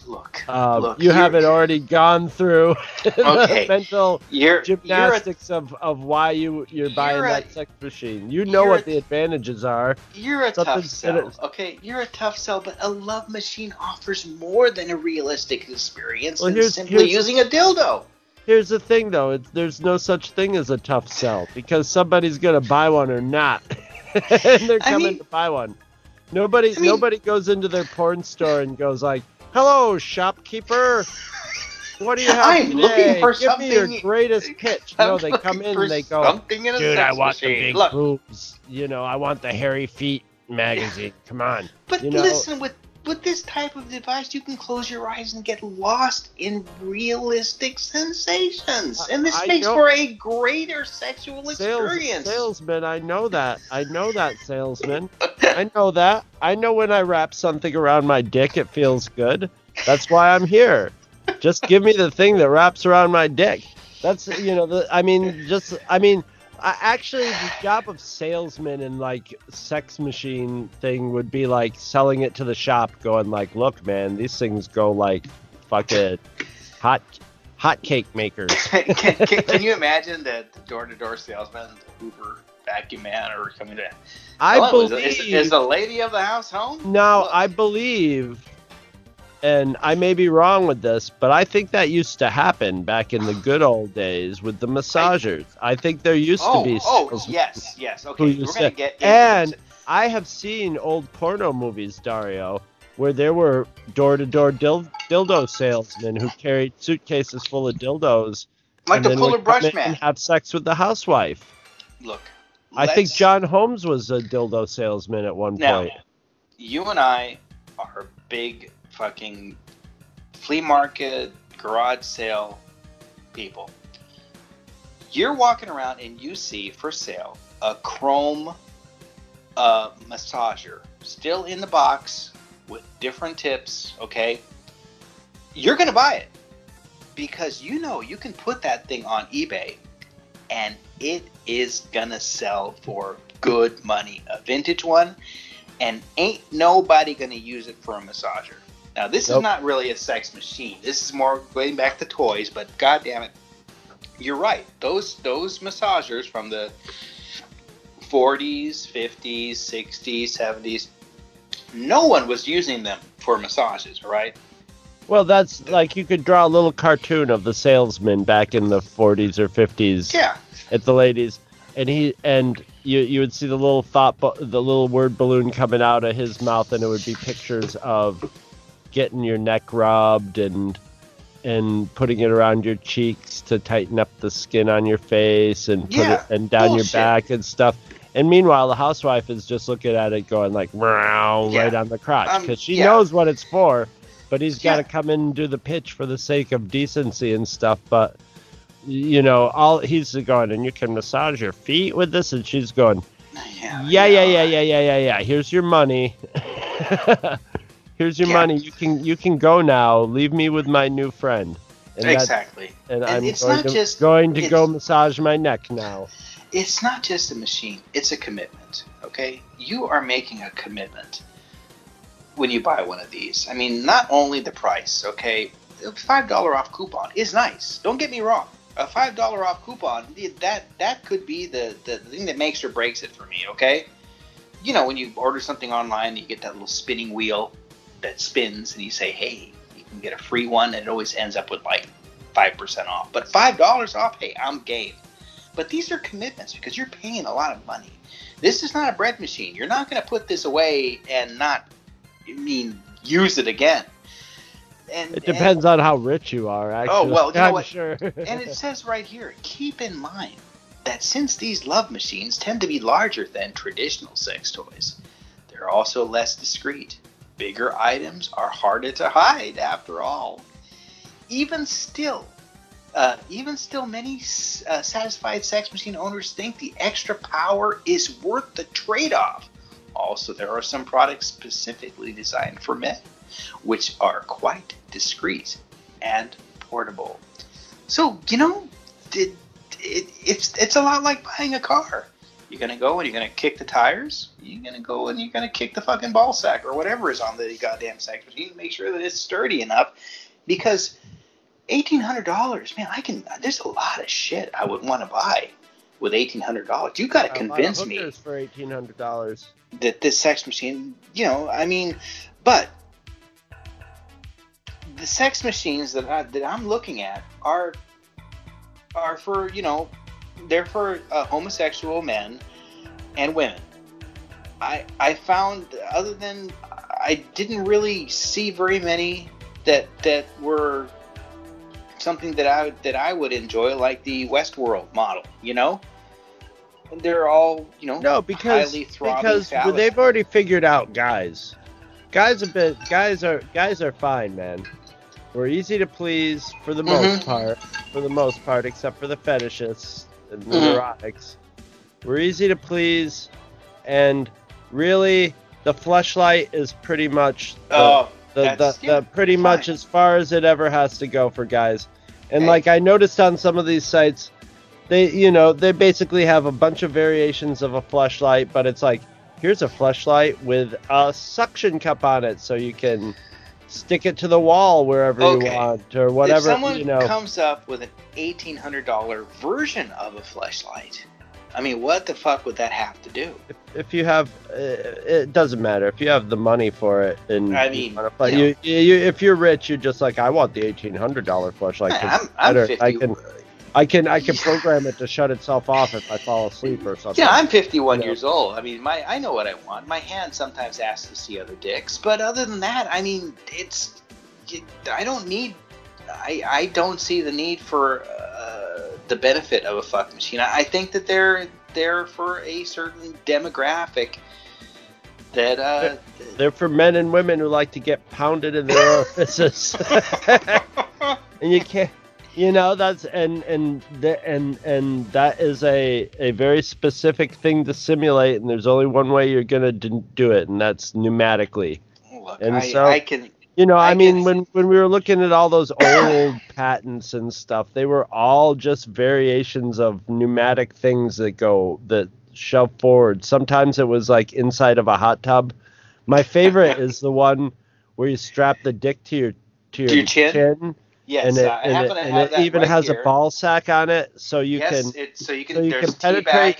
Look, um, look, you haven't already gone through Okay. the mental You're you're a gymnastics of, of why you you're buying You're a- that sex machine. You know what the advantages are. You're a tough sell. Okay, you're a tough sell, but a love machine offers more than a realistic experience Well, than here's- simply here's- using a dildo. Here's the thing, though. It's, there's no such thing as a tough sell because somebody's gonna buy one or not, and they're I coming mean- to buy one. Nobody, I mean- nobody goes into their porn store and goes like, "Hello, shopkeeper. What do you have I'm today? looking for Give me your greatest pitch." I'm No, they come in for and they go, something in a "Dude, I want the big Look, boobs. You know, I want the hairy feet magazine. Come on." but you know- listen, with with this type of device, you can close your eyes and get lost in realistic sensations, and this I makes know- for a greater sexual Sales, experience. salesman, I know that. I know that, salesman. I know that. I know when I wrap something around my dick, it feels good. That's why I'm here. Just give me the thing that wraps around my dick. That's you know. The, I mean, just I mean, I, actually, the job of salesman and like sex machine thing would be like selling it to the shop, going like, "Look, man, these things go like fucking hot, hot cake makers." can, can, can you imagine that the door-to-door salesman, the Uber vacuum man, are coming to? I Hello, believe. is, is the lady of the house home? No, Look. I believe, and I may be wrong with this, but I think that used to happen back in the good old days with the massagers. I think there used oh, to be. oh, yes, yes. Okay, we're gonna to- get and this. I have seen old porno movies, Dario, where there were door-to-door dil- dildo salesmen who carried suitcases full of dildos like and the then Fuller would Brush Man. and have sex with the housewife. Look, I think John Holmes was a dildo salesman at one Now, point. you and I are big fucking flea market, garage sale people. You're walking around and you see for sale a chrome uh, massager, still in the box with different tips, okay? You're going to buy it because you know you can put that thing on eBay and it is going to sell for good money. A vintage one and ain't nobody gonna use it for a massager. Now this Nope. is not really a sex machine. This is more going back to toys, but god damn it. You're right. Those those massagers from the 40s, 50s, 60s, 70s, no one was using them for massages, right? Well, that's like you could draw a little cartoon of the salesman back in the 40s or 50s Yeah. at the ladies, and he and you you would see the little thought the little word balloon coming out of his mouth, and it would be pictures of getting your neck rubbed and and putting it around your cheeks to tighten up the skin on your face and put Yeah, it and down bullshit. your back and stuff. And meanwhile, the housewife is just looking at it, going like "Meow," Yeah. right on the crotch Um, because she yeah. knows what it's for. But he's got to come in and do the pitch for the sake of decency and stuff. But you know, all he's going, and you can massage your feet with this, and she's going, Yeah, yeah, yeah, yeah, yeah, yeah, yeah, yeah. Here's your money. Here's your Yeah. money. You can you can go now. Leave me with my new friend. And exactly. and, And I'm it's going not to, just- going to go massage my neck now. It's not just a machine, it's a commitment. Okay? You are making a commitment when you buy one of these. I mean, not only the price, okay? A $5 off coupon is nice. Don't get me wrong. A $5 off coupon, that that could be the, the thing that makes or breaks it for me, okay? You know, when you order something online, you get that little spinning wheel that spins, and you say, hey, you can get a free one, and it always ends up with like 5% off. But $5 off, hey, I'm game. But these are commitments because you're paying a lot of money. This is not a bread machine. You're not going to put this away and not, I mean, use it again. And, It depends on how rich you are, actually. Oh, well, you I'm what? sure. And, and it says right here, keep in mind that since these love machines tend to be larger than traditional sex toys, they're also less discreet. Bigger items are harder to hide, after all. Even still, uh, even still, many uh, satisfied sex machine owners think the extra power is worth the trade-off. Also, there are some products specifically designed for men, which are quite discreet and portable. So you know, it, it, it's it's a lot like buying a car. You're gonna go and you're gonna kick the tires. You're gonna go and you're gonna kick the fucking ball sack or whatever is on the goddamn sex machine. Make sure that it's sturdy enough, because eighteen hundred dollars, man, I can. There's a lot of shit I would want to buy with eighteen hundred dollars. You got to A lot of convince me for eighteen hundred dollars. that this sex machine, you know, I mean, but the sex machines that I, that I'm looking at are are for you know they're for uh, homosexual men and women. I I found other than I didn't really see very many that that were something that I that I would enjoy like the Westworld model, you know. And they're all, you know, No, because because phallus. they've already figured out guys. Guys a bit guys are guys are fine, man. We're easy to please for the most Mhm. part. For the most part, except for the fetishists and the Mhm. neurotics. We're easy to please, and really, the fleshlight is pretty much the, Oh, the, the, that's- the yeah, pretty fine. much as far as it ever has to go for guys. And Hey. like I noticed on some of these sites, they you know they basically have a bunch of variations of a fleshlight, but it's like here's a fleshlight with a suction cup on it, so you can stick it to the wall wherever Okay. you want or whatever. if someone you know, comes up with an eighteen hundred dollar version of a fleshlight, I mean, what the fuck would that have to do? if you have, uh, it doesn't matter if you have the money for it. And I mean, play- you know. you, you, if you're rich, you're just like I want the eighteen hundred dollar fleshlight. 'cause I'm, I'm fifty. I can I can I can program it to shut itself off if I fall asleep or something. Yeah, I'm 51 You years old. I mean, my I know what I want. My hand sometimes asks to see other dicks, but other than that, I mean, it's it, I don't need. I I don't see the need for uh, the benefit of a fuck machine. I, I think that they're there for a certain demographic that uh, They're for men and women who like to get pounded in their orifices. and you can't you know that's and and the, and and that is a a very specific thing to simulate and there's only one way you're gonna d- do it and that's pneumatically look, And I, so- I can. you know i, I mean when when we were looking at all those old patents and stuff they were all just variations of pneumatic things that go that shove forward sometimes it was like inside of a hot tub my favorite is the one where you strap the dick to your to your, To your chin? Yes, and it, I and it, and it even right has here. a ball sack on it so you yes, can it, so you can. so you can penetrate-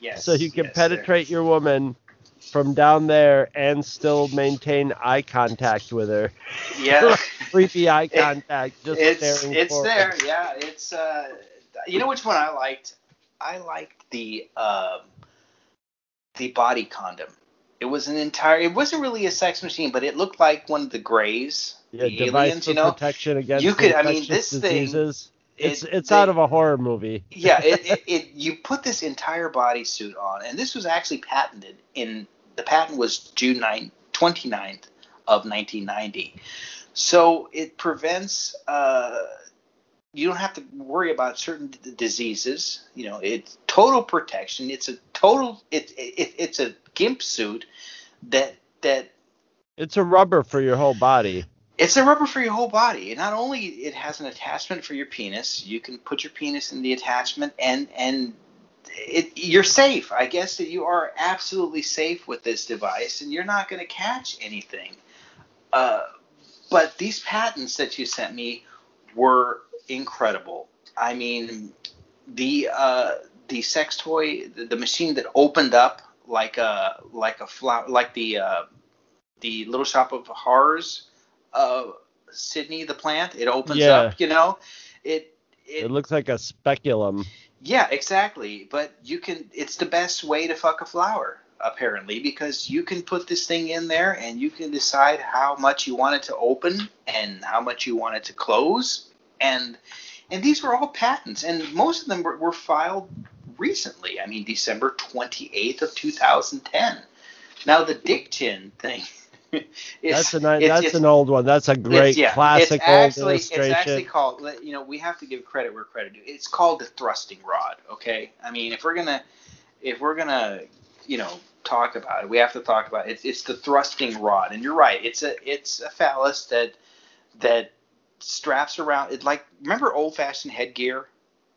Yes. so you can yes, penetrate your woman from down there and still maintain eye contact with her Yeah. creepy eye contact just it's it's forward. there yeah it's uh you know which one i liked i liked the um the body condom it was an entire it wasn't really a sex machine but it looked like one of the grays yeah, the device aliens for you know protection against you could- I mean, this thing, diseases. it's it- it's they- out of a horror movie. yeah it, it, it you put this entire bodysuit on and this was actually patented in the patent was june 9 29th of 1990 so it prevents uh, you don't have to worry about certain d- diseases you know it's total protection it's a total it, it, it's a gimp suit that that It's a rubber for your whole body. It's a rubber for your whole body. Not only it has an attachment for your penis, you can put your penis in the attachment and and it, you're safe. I guess that you are absolutely safe with this device, and you're not going to catch anything. Uh, but these patents that you sent me were incredible. I mean, the uh, the sex toy, the, the machine that opened up like a like a flower, like the uh, the Little Shop of Horrors, uh, Sydney the plant. It opens Yeah. up, you know. It It looks like a speculum. yeah, exactly. But you can. It's the best way to fuck a flower, apparently, because you can put this thing in there and you can decide how much you want it to open and how much you want it to close, and and these were all patents, and most of them were, were filed recently. I mean, December twenty eighth of two thousand ten. Now the dick chin thing. That's a ni- that's it's- an old one. That's a great yeah, classic it's actually, old It's actually called. You know, we have to give credit where credit due. It's called the thrusting rod. Okay, I mean, if we're gonna, if we're gonna, you know, talk about it, we have to talk about it. It's, it's the thrusting rod, and you're right. It's a it's a phallus that that straps around. It like remember old fashioned headgear.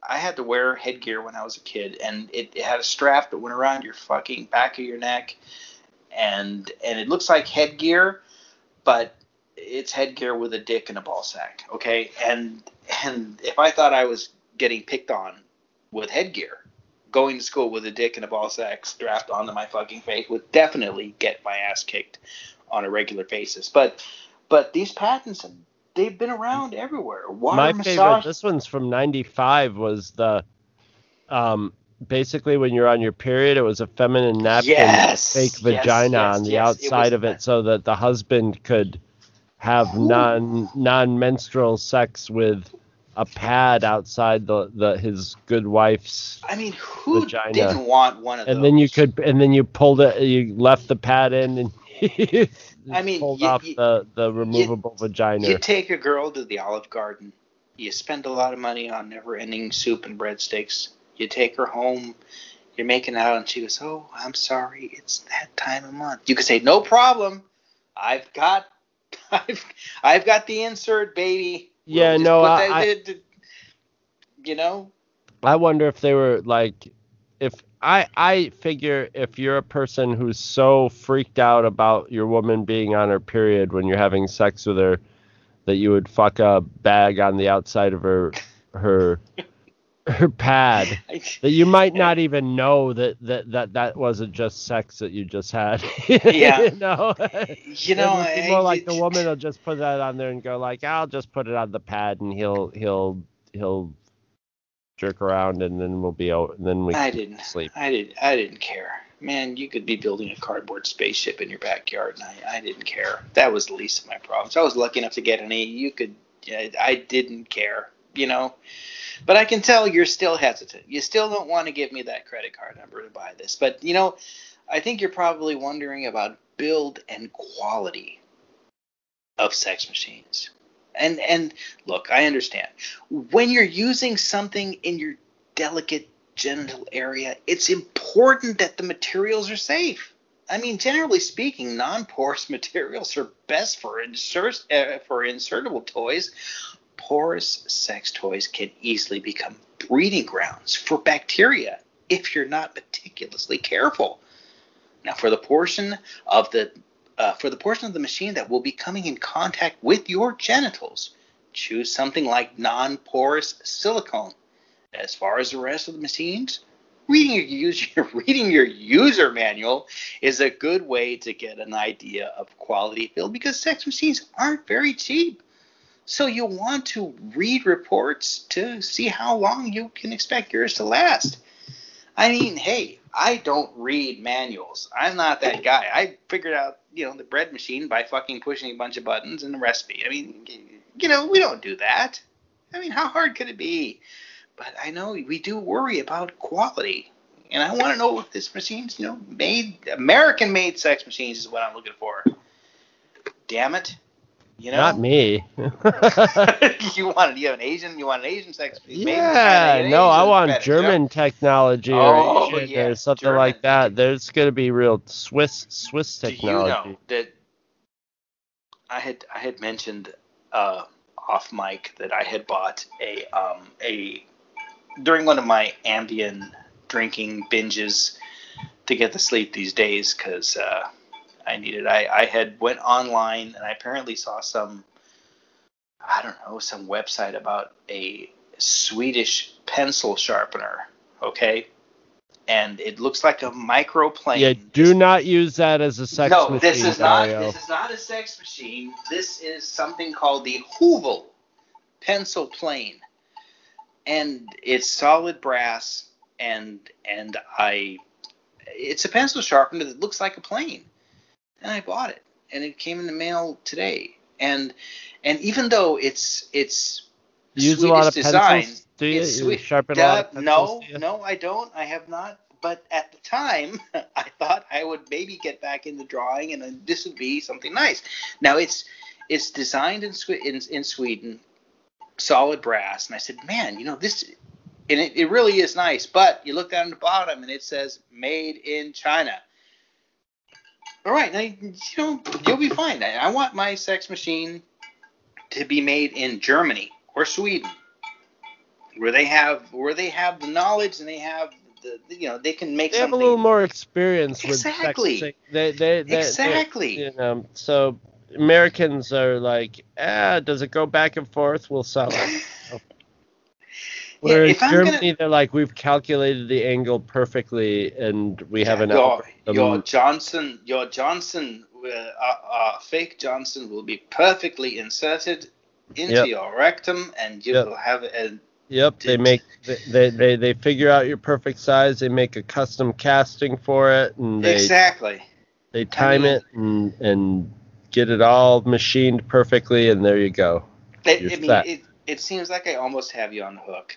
I had to wear headgear when I was a kid, and it, it had a strap that went around your fucking back of your neck, and and it looks like headgear, but it's headgear with a dick and a ball sack. Okay, and and if I thought I was getting picked on with headgear, going to school with a dick and a ball sack strapped onto my fucking face would definitely get my ass kicked on a regular basis. But but these patents they've been around everywhere. Water My massage. favorite, this one's from '95, was the um basically when you're on your period, it was a feminine napkin, Yes, fake vagina yes, on the yes, it outside was- of it, so that the husband could have non non menstrual sex with a pad outside the, the his good wife's I mean, who vagina. didn't want one of and those? then you could and then you pulled it you left the pad in and I mean, pulled you- off you- the the removable vagina You take a girl to the Olive Garden. You spend a lot of money on never-ending soup and breadsticks. You take her home. You're making out, and she goes, "Oh, I'm sorry. It's that time of month." You could say, "No problem. I've got, I've, I've got the insert, baby." We'll Yeah, no, I- I- you know, I wonder if they were like, if I I figure if you're a person who's so freaked out about your woman being on her period when you're having sex with her, that you would fuck a bag on the outside of her her her pad. That you might not even know that that that, that wasn't just sex that you just had. Yeah. you know. you know, would I- more like the woman will just put that on there and go like, I'll just put it on the pad and he'll he'll he'll jerk around and then we'll be out and then we I didn't. sleep. I didn't. I didn't care. Man, you could be building a cardboard spaceship in your backyard, and I, I didn't care. That was the least of my problems. I was lucky enough to get any. You could. I, I didn't care. You know. But I can tell you're still hesitant. You still don't want to give me that credit card number to buy this. But you know, I think you're probably wondering about build and quality of sex machines. And and look, I understand. When you're using something in your delicate genital area, it's important that the materials are safe. I mean, generally speaking, non-porous materials are best for insert uh, for insertable toys. Porous sex toys can easily become breeding grounds for bacteria if you're not meticulously careful. Now, for the portion of the uh, for the portion of the machine that will be coming in contact with your genitals, choose something like non-porous silicone. As far as the rest of the machines, reading your user reading your user manual is a good way to get an idea of quality build because sex machines aren't very cheap. So you want to read reports to see how long you can expect yours to last. I mean, hey, I don't read manuals. I'm not that guy. I figured out, you know, the bread machine by fucking pushing a bunch of buttons and a recipe. I mean, you know, we don't do that. I mean, how hard could it be? But I know we do worry about quality. And I want to know if this machine's, you know, made, American made sex machines is what I'm looking for. Damn it. You know? Not me. you want you have an Asian you want an Asian sex machine made in yeah, China, no, I want fetish, German technology or, Oh, Asian yeah, or something German. like that. There's gonna be real Swiss Swiss technology. Do you know that I had I had mentioned uh, off mic that I had bought a um, a during one of my Ambien drinking binges to get the sleep these days because uh, I needed. I I had went online and I apparently saw some I don't know some website about a Swedish pencil sharpener. Okay. And it looks like a microplane. Yeah, do not use that as a sex no, machine, this is not. This is not a sex machine. This is something called the Hoovel pencil plane, and it's solid brass. And and I, it's a pencil sharpener that looks like a plane, and I bought it, and it came in the mail today. And and even though it's it's You use a Swedish lot of design, pencils, do you? it's You Swe- sharpen a lot of pencils, no, no, I don't. I have not. But at the time, I thought I would maybe get back into drawing, and this would be something nice. Now it's it's designed in in, in Sweden, solid brass, and I said, man, you know this, and it, it really is nice. But you look down at the bottom, and it says made in China. All right, now you know you'll be fine. I, I want my sex machine to be made in Germany or Sweden where they have where they have the knowledge and they have the you know they can make They have a little more experience with Exactly. sex. They, they, they, they- exactly you know, so Americans are like, ah, does it go back and forth? We'll sell it. Whereas if I'm gonna- Germany, they're like, we've calculated the angle perfectly, and we have an your, your Johnson your Johnson uh, uh, uh, fake Johnson will be perfectly inserted into Yep. your rectum and you Yep. will have a Yep, they make they, they they figure out your perfect size. They make a custom casting for it, and they exactly they time mean- it and and get it all machined perfectly, and there you go. it, I mean it, it seems like I almost have you on the hook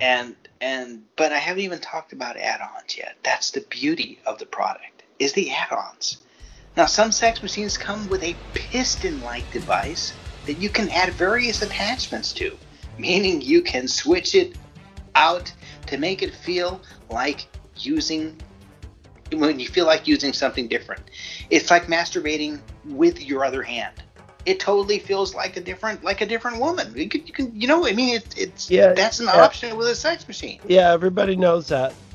and and but I haven't even talked about add-ons yet. That's the beauty of the product is the add-ons. Now some sex machines come with a piston-like device that you can add various attachments to meaning you can switch it out to make it feel like using when you feel like using something different. It's like masturbating with your other hand it totally feels like a different like a different woman you can you, can, you know i mean it, it's Yeah, that's an yeah. option with a sex machine Yeah, everybody knows that.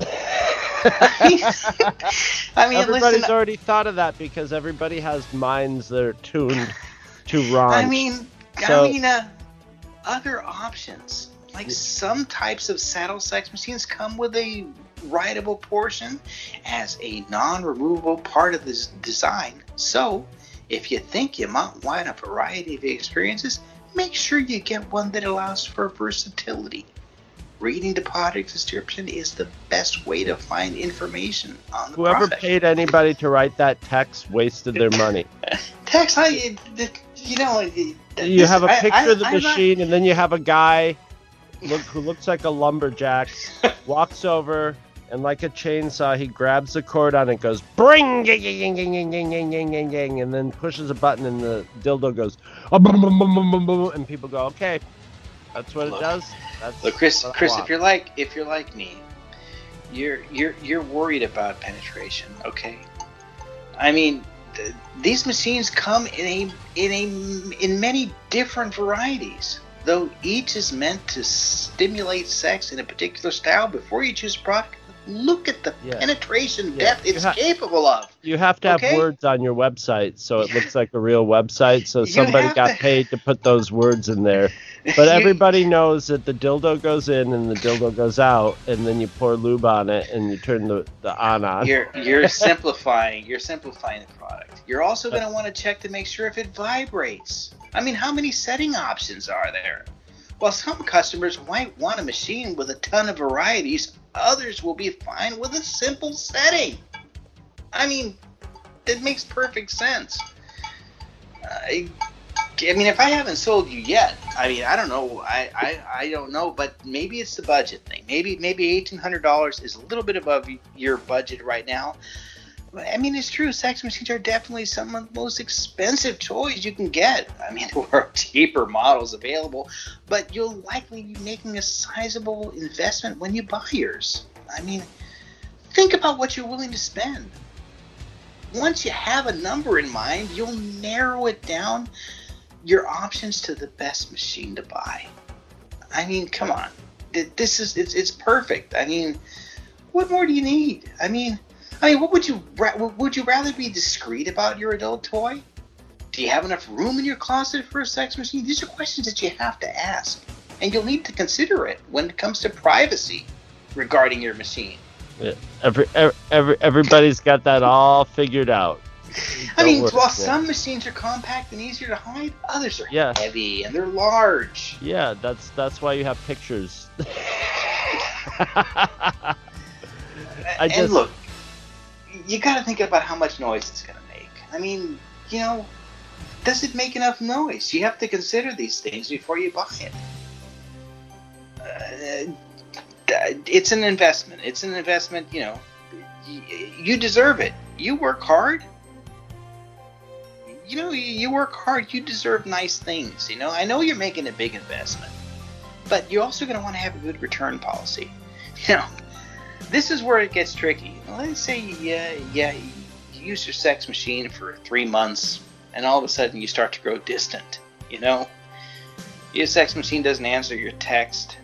i mean Everybody's listen already thought of that because everybody has minds that are tuned to raunch. i mean So- i mean uh, other options like some types of saddle sex machines come with a rideable portion as a non-removable part of this design so if you think you might want a variety of experiences make sure you get one that allows for versatility reading the product description is the best way to find information on the Whoever product. paid anybody to write that text wasted their money. Text, I, you know, You have a picture I- of the I'm not- machine, and then you have a guy look who looks like a lumberjack walks over and like a chainsaw, he grabs the cord on it, goes bring, and then pushes a button, and the dildo goes, and people go, okay, that's what look, it does. That's look, Chris, Chris, if you're like if you're like me, you're you're you're worried about penetration, okay? I mean, th- these machines come in a in a in many different varieties though each is meant to stimulate sex in a particular style before you choose a product look at the Yeah. penetration Yeah. depth it's ha- capable of. You have to have Okay. words on your website so it looks like a real website. So somebody got to- paid to put those words in there. But everybody knows that the dildo goes in and the dildo goes out, and then you pour lube on it and you turn the, the on on. you're you're simplifying you're simplifying the product you're also going to uh, want to check to make sure if it vibrates i mean how many setting options are there while some customers might want a machine with a ton of varieties others will be fine with a simple setting i mean it makes perfect sense I, I mean, if I haven't sold you yet, I mean, I don't know. I, I, I don't know, but maybe it's the budget thing. Maybe maybe eighteen hundred dollars is a little bit above your budget right now. I mean, it's true. Sex machines are definitely some of the most expensive toys you can get. I mean, there are cheaper models available, but you'll likely be making a sizable investment when you buy yours. I mean, think about what you're willing to spend. once you have a number in mind, you'll narrow it down your options to the best machine to buy. I mean, come on. This is it's it's perfect. I mean, what more do you need? I mean, I mean, what would you ra- would you rather be discreet about your adult toy? Do you have enough room in your closet for a sex machine? These are questions that you have to ask, and you'll need to consider it when it comes to privacy regarding your machine. Yeah, Every, every, every everybody's got that all figured out. I mean, while some machines are compact and easier to hide, others are Yeah. heavy and they're large. Yeah, that's that's why you have pictures. I and just look, you got to think about how much noise it's going to make. I mean, you know, does it make enough noise? You have to consider these things before you buy it. Uh, it's an investment. It's an investment. You know, you deserve it. You work hard. You know, you work hard. You deserve nice things. You know, I know you're making a big investment, but you're also going to want to have a good return policy. You know, this is where it gets tricky. Let's say yeah, yeah, you use your sex machine for three months, and all of a sudden you start to grow distant. You know, your sex machine doesn't answer your text.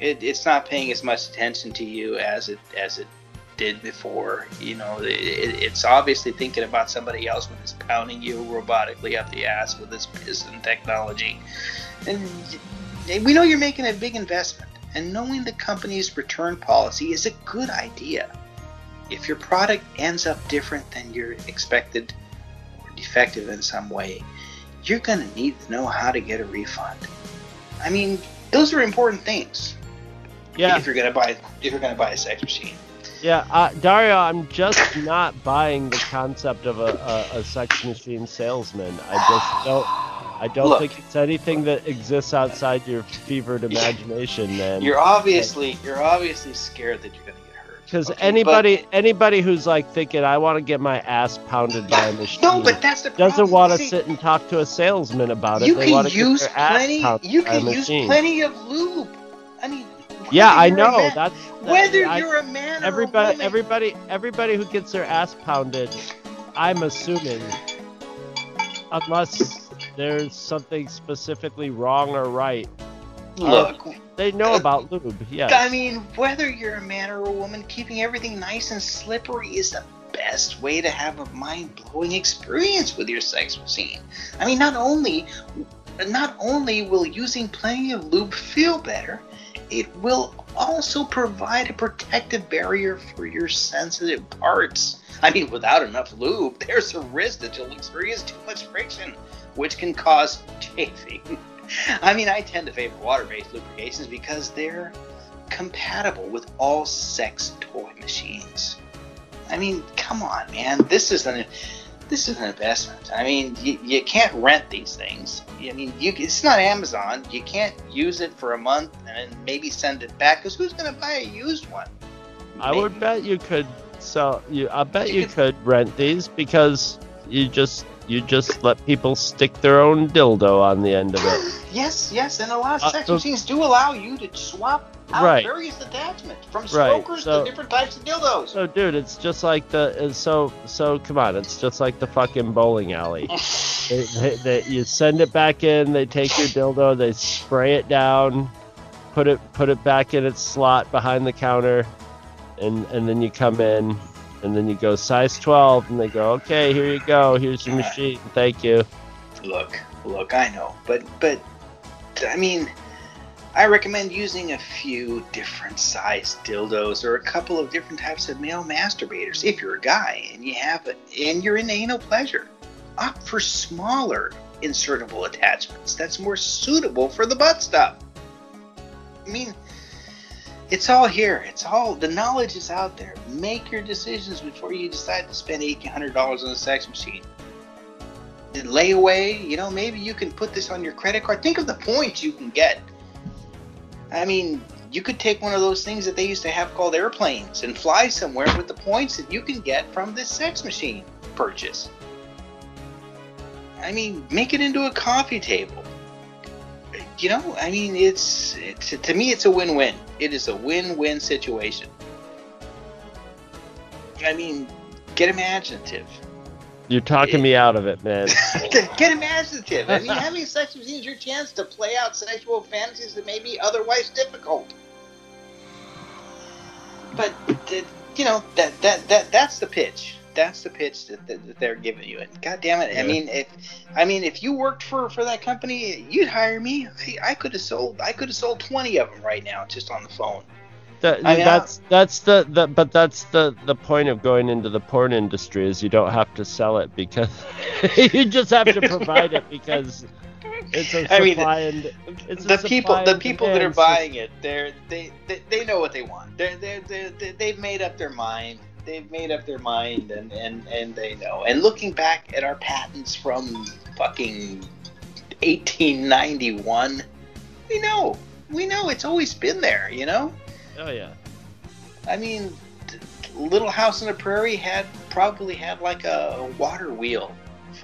It, it's not paying as much attention to you as it as it did before. You know, it, it's obviously thinking about somebody else when it's pounding you robotically up the ass with this piston technology. And we know you're making a big investment, and knowing the company's return policy is a good idea. If your product ends up different than you're expected or defective in some way, you're going to need to know how to get a refund. I mean, those are important things. yeah If you're going to buy if you're going to buy a sex machine. yeah uh, Dario, I'm just not buying the concept of a, a, a sex machine salesman. I just don't. I don't Look. think it's anything that exists outside your fevered imagination, man. You're obviously you're obviously scared that you're going to get hurt. Because Okay, anybody anybody who's like thinking I want to get my ass pounded by a machine No, but that's the doesn't want to sit and talk to a salesman about it. You they can use get their ass plenty. You can use machine. plenty of lube. I mean, Yeah, I know. man- That's whether I- you're a man or a everybody woman. everybody everybody who gets their ass pounded i'm assuming unless there's something specifically wrong or right. Look, they know Uh, about lube yes. I mean, whether you're a man or a woman, keeping everything nice and slippery is the best way to have a mind-blowing experience with your sex machine. I mean, not only not only will using plenty of lube feel better, it will also provide a protective barrier for your sensitive parts. I mean, without enough lube, there's a risk that you'll experience too much friction, which can cause chafing. I mean, I tend to favor water-based lubrications because they're compatible with all sex toy machines. I mean, come on, man. This is an this is an investment. I mean, you, you can't rent these things. I mean, you it's not Amazon. You can't use it for a month and then maybe send it back. Because who's going to buy a used one? i would bet you could sell you i bet You you could- could rent these because you just you just let people stick their own dildo on the end of it Yes, yes, and a lot of Uh, sex so- machines do allow you to swap out Right. various attachments from Right, so- to different types of dildos. so dude it's just like the it's so so come on it's just like the fucking bowling alley they, they, they, you send it back in they take your dildo they spray it down put it put it back in its slot behind the counter and and then you come in and then you go size 12 and they go okay here you go here's your machine thank you Look, look, I know, but but I mean, I recommend using a few different size dildos or a couple of different types of male masturbators if you're a guy and you have it and you're into anal pleasure. Opt for smaller insertable attachments that's more suitable for the butt stuff. I mean, it's all here. It's all the knowledge is out there. Make your decisions before you decide to spend eighteen hundred dollars on a sex machine layaway. You know, maybe you can put this on your credit card. Think of the points you can get. I mean, you could take one of those things that they used to have called airplanes and fly somewhere with the points that you can get from this sex machine purchase. I mean, make it into a coffee table. You know, I mean, it's, it's to me, it's a win-win. It is a win-win situation. I mean, get imaginative You're talking me out of it, man. Get imaginative. I mean, having sex machines is your chance to play out sexual fantasies that may be otherwise difficult. But you know that that that that's the pitch. That's the pitch that, that, that they're giving you. And God damn it! I mean, if I mean if you worked for for that company, you'd hire me. I, I could have sold I could have sold twenty of them right now just on the phone. That, I mean, that's that's the, the but that's the the point of going into the porn industry is you don't have to sell it because you just have to provide it because it's a I mean, and it's the people the people that are buying it they're they, they they know what they want they're they're, they're, they they've made up their mind they've made up their mind and and and they know. And looking back at our patents from fucking 1891 we know. We know it's always been there you know? Oh yeah. i mean little house on the prairie had probably had like a water wheel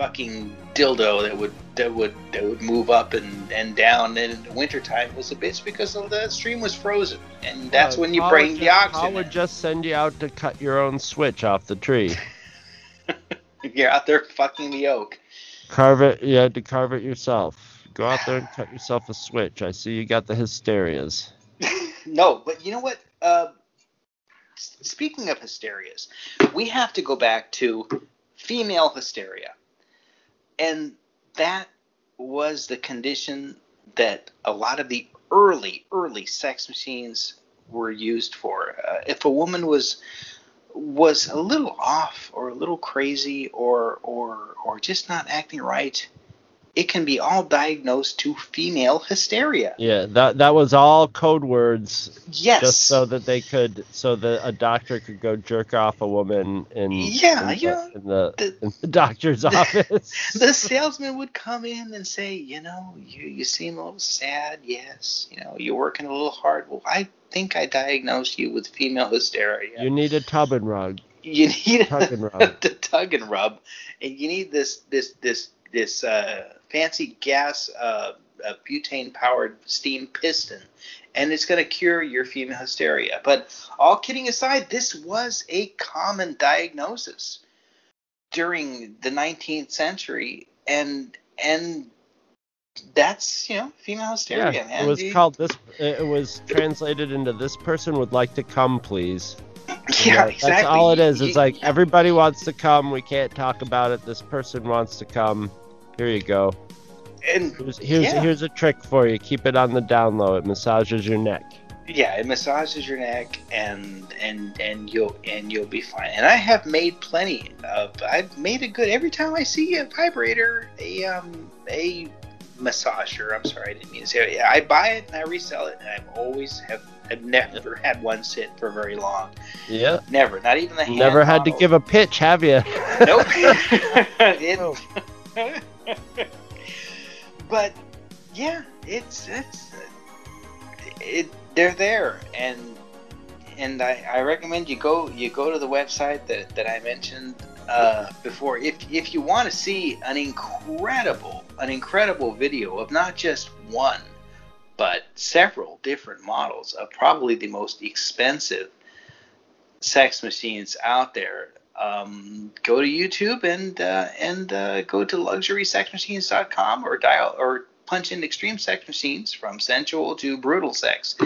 fucking dildo that would that would that would move up and and down in the wintertime it was a bitch because of the stream was frozen and that's Uh, when you bring the oxygen Paul would just send you out to cut your own switch off the tree. you're out there fucking the oak Carve it. You had to carve it yourself. Go out there and cut yourself a switch. I see you got the hysterias. no but you know what uh, speaking of hysterias we have to go back to female hysteria and that was the condition that a lot of the early early sex machines were used for. Uh, if a woman was was a little off or a little crazy or or or just not acting right it can be all diagnosed to female hysteria Yeah, that that was all code words yes just so that they could so that a doctor could go jerk off a woman in Yeah, in, yeah. the, in, the, The- in the doctor's office. the salesman would come in and say, you know, you, you seem a little sad. Yes, you know, you're working a little hard. Well, I think I diagnosed you with female hysteria. You need a tub and rug. You need a Tug and rub. the tug and rub, and you need this this this this uh, fancy gas uh, butane powered steam piston, and it's going to cure your female hysteria. But all kidding aside, this was a common diagnosis during the 19th century, and and that's you know female hysteria, Yeah, man. it was called this. It was translated into "This person would like to come, please." Yeah, exactly. That's all it is. It's like everybody wants to come. We can't talk about it. This person wants to come. Here you go. and Here's here's, Yeah. here's a trick for you. Keep it on the down low. It massages your neck. yeah it massages your neck and and and you'll and you'll be fine and i have made plenty of i've made a good every time i see a vibrator a um a massager i'm sorry i didn't mean to say it i buy it and i resell it and i've always have i've never had one sit for very long Yeah. never not even the hand Never had to give a pitch, have you? Nope. It- Oh. but yeah, it's it's it. They're there, and and I, I recommend you go you go to the website that, that I mentioned uh, before. If if you want to see an incredible an incredible video of not just one, but several different models of probably the most expensive sex machines out there. Um, go to YouTube and uh, and uh, go to luxurysexmachines.com or dial or punch in extreme sex machines from sensual to brutal sex.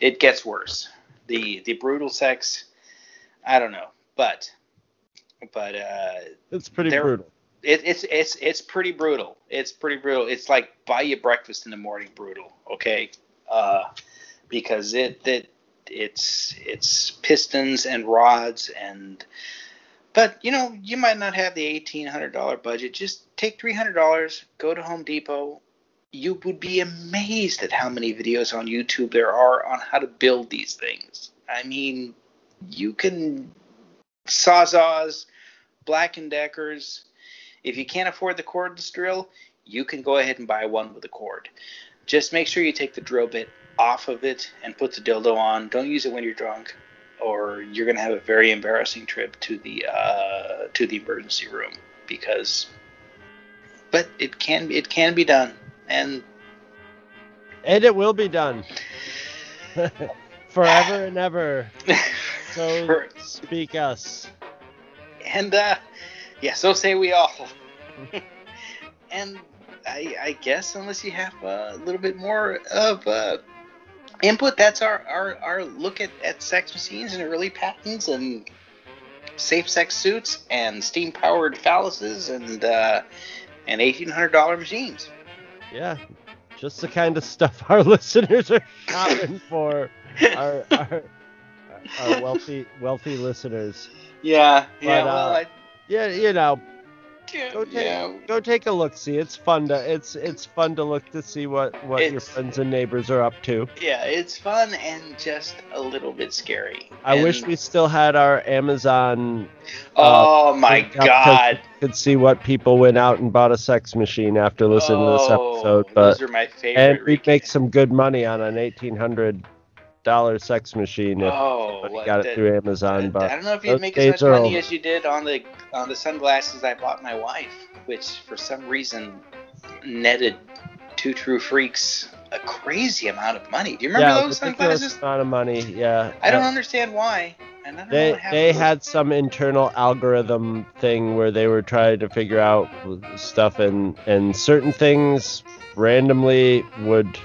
It gets worse. The the brutal sex, I don't know, but but uh, It's pretty brutal. it, it's it's it's pretty brutal. It's pretty brutal. It's like buy you breakfast in the morning brutal. Okay, uh, because it it it's it's pistons and rods and but you know you might not have the eighteen hundred dollar budget. Just take three hundred dollars. Go to Home Depot. You would be amazed at how many videos on YouTube there are on how to build these things. I mean, you can sawzalls, Black and Deckers. If you can't afford the cordless drill, you can go ahead and buy one with a cord. Just make sure you take the drill bit off of it and put the dildo on. Don't use it when you're drunk, or you're gonna have a very embarrassing trip to the uh, to the emergency room because. But it can it can be done, and And it will be done. Forever and ever. So For- speak us. and uh, Yeah, so say we all. and I, I guess unless you have a little bit more of uh, input, that's our, our, our look at, at sex machines and early patents and safe sex suits and steam powered phalluses and uh, and eighteen hundred dollar machines. Yeah, just the kind of stuff our listeners are shopping for. Our, our, our wealthy wealthy listeners. Yeah, yeah. But, well, uh, I, Yeah, you know, go take yeah. go take a look. See, it's fun to it's it's fun to look to see what what your friends and neighbors are up to. Yeah, it's fun and just a little bit scary. I wish we still had our Amazon. Uh, oh my linked up so god! we Could see what people went out and bought a sex machine after listening to this Oh, episode, those but are my favorite. and we'd make some good money on an eighteen hundred dollar sex machine if Oh, what got the- it through Amazon. I But don't know if you'd make as much money over. as you did on the on the sunglasses I bought my wife, which for some reason netted two true freaks a crazy amount of money. Do you remember yeah, those sunglasses? amount of money. Yeah, I don't understand why. Don't They they had some internal algorithm thing where they were trying to figure out stuff and and certain things randomly would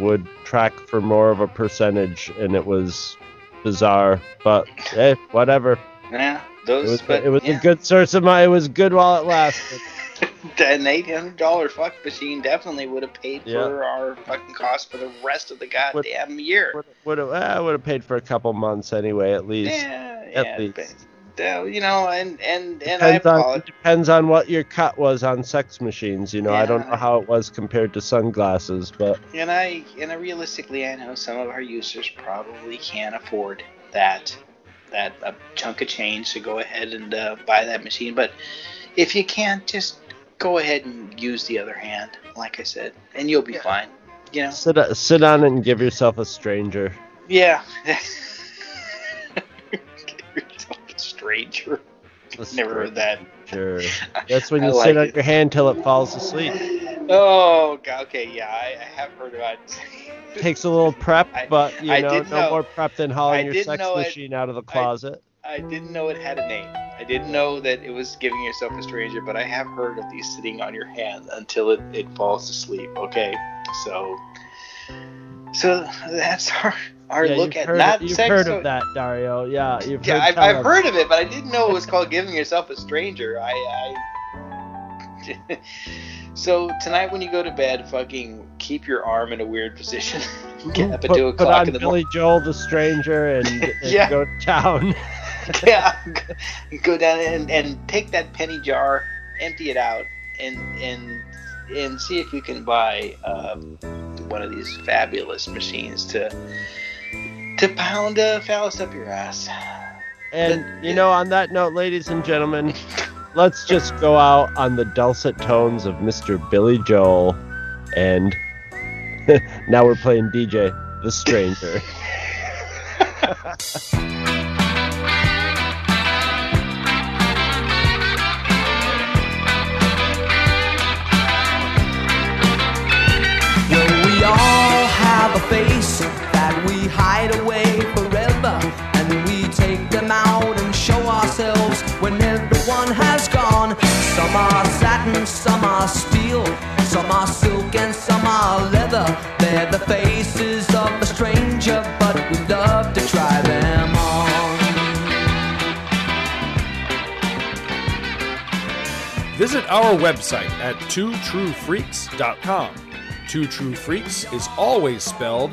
would track for more of a percentage and it was bizarre but hey whatever yeah it those. was but, it was yeah. a good source of money it was good while it lasted an eight hundred dollar fuck machine definitely would have paid Yeah. for our fucking cost for the rest of the Would- goddamn year. would would have I would have paid for a couple months anyway at least Yeah, at yeah, least. But, uh, you know, and and and I depends on apologize. depends on what your cut was on sex machines you know yeah. I don't know how it was compared to sunglasses but And I and I realistically, I know some of our users probably can't afford that that a chunk of change to go ahead and uh, buy that machine. But if you can't, just go ahead and use the other hand, like I said, and you'll be fine. You know? Sit, sit on it and give yourself a stranger. Yeah. Give yourself a stranger. A Never heard that. Sure. That's when you like sit on your hand till it falls asleep. Oh, okay, yeah, I, I have heard about. Takes a little prep, I- but you I know, no know- more prep than hauling your sex it- machine out of the closet. I didn't know it had a name. I didn't know that it was giving yourself a stranger, but I have heard of these sitting on your hand until it, it falls asleep. Okay, so so that's our our yeah, look at heard, not you've heard so- of that, Dario. Yeah, you've Yeah, heard. I've, I've heard of it, but I didn't know it was called giving yourself a stranger. I, I... so tonight when you go to bed, fucking keep your arm in a weird position. Get up at put, two put o'clock on in the Billy morning. Joel, the stranger, and, and Yeah. go to town. yeah, go down and, and take that penny jar, empty it out, and and and see if you can buy um, one of these fabulous machines to to pound a phallus up your ass. And you know, on that note, ladies and gentlemen, let's just go out on the dulcet tones of Mr. Billy Joel, and now we're playing DJ the Stranger. Well, we all have a face that we hide away forever, and we take them out and show ourselves when everyone has gone. Some are satin, some are steel, some are silk, and some are leather. They're the faces of a stranger, but we love to try them on. Visit our website at twotruefreaks.com. Two True Freaks is always spelled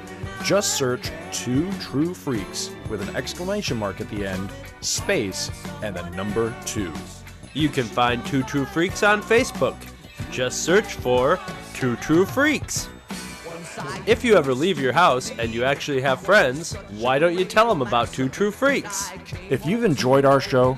Just search Two True Freaks with an exclamation mark at the end, space, and the number two. You can find Two True Freaks on Facebook. Just search for Two True Freaks. If you ever leave your house and you actually have friends, why don't you tell them about Two True Freaks? If you've enjoyed our show,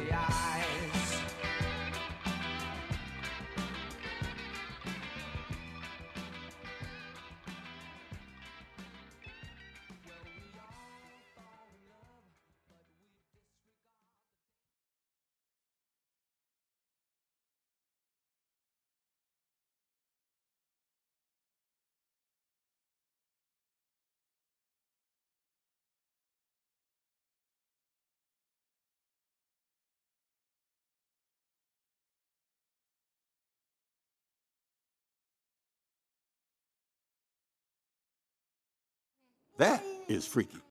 That is freaky.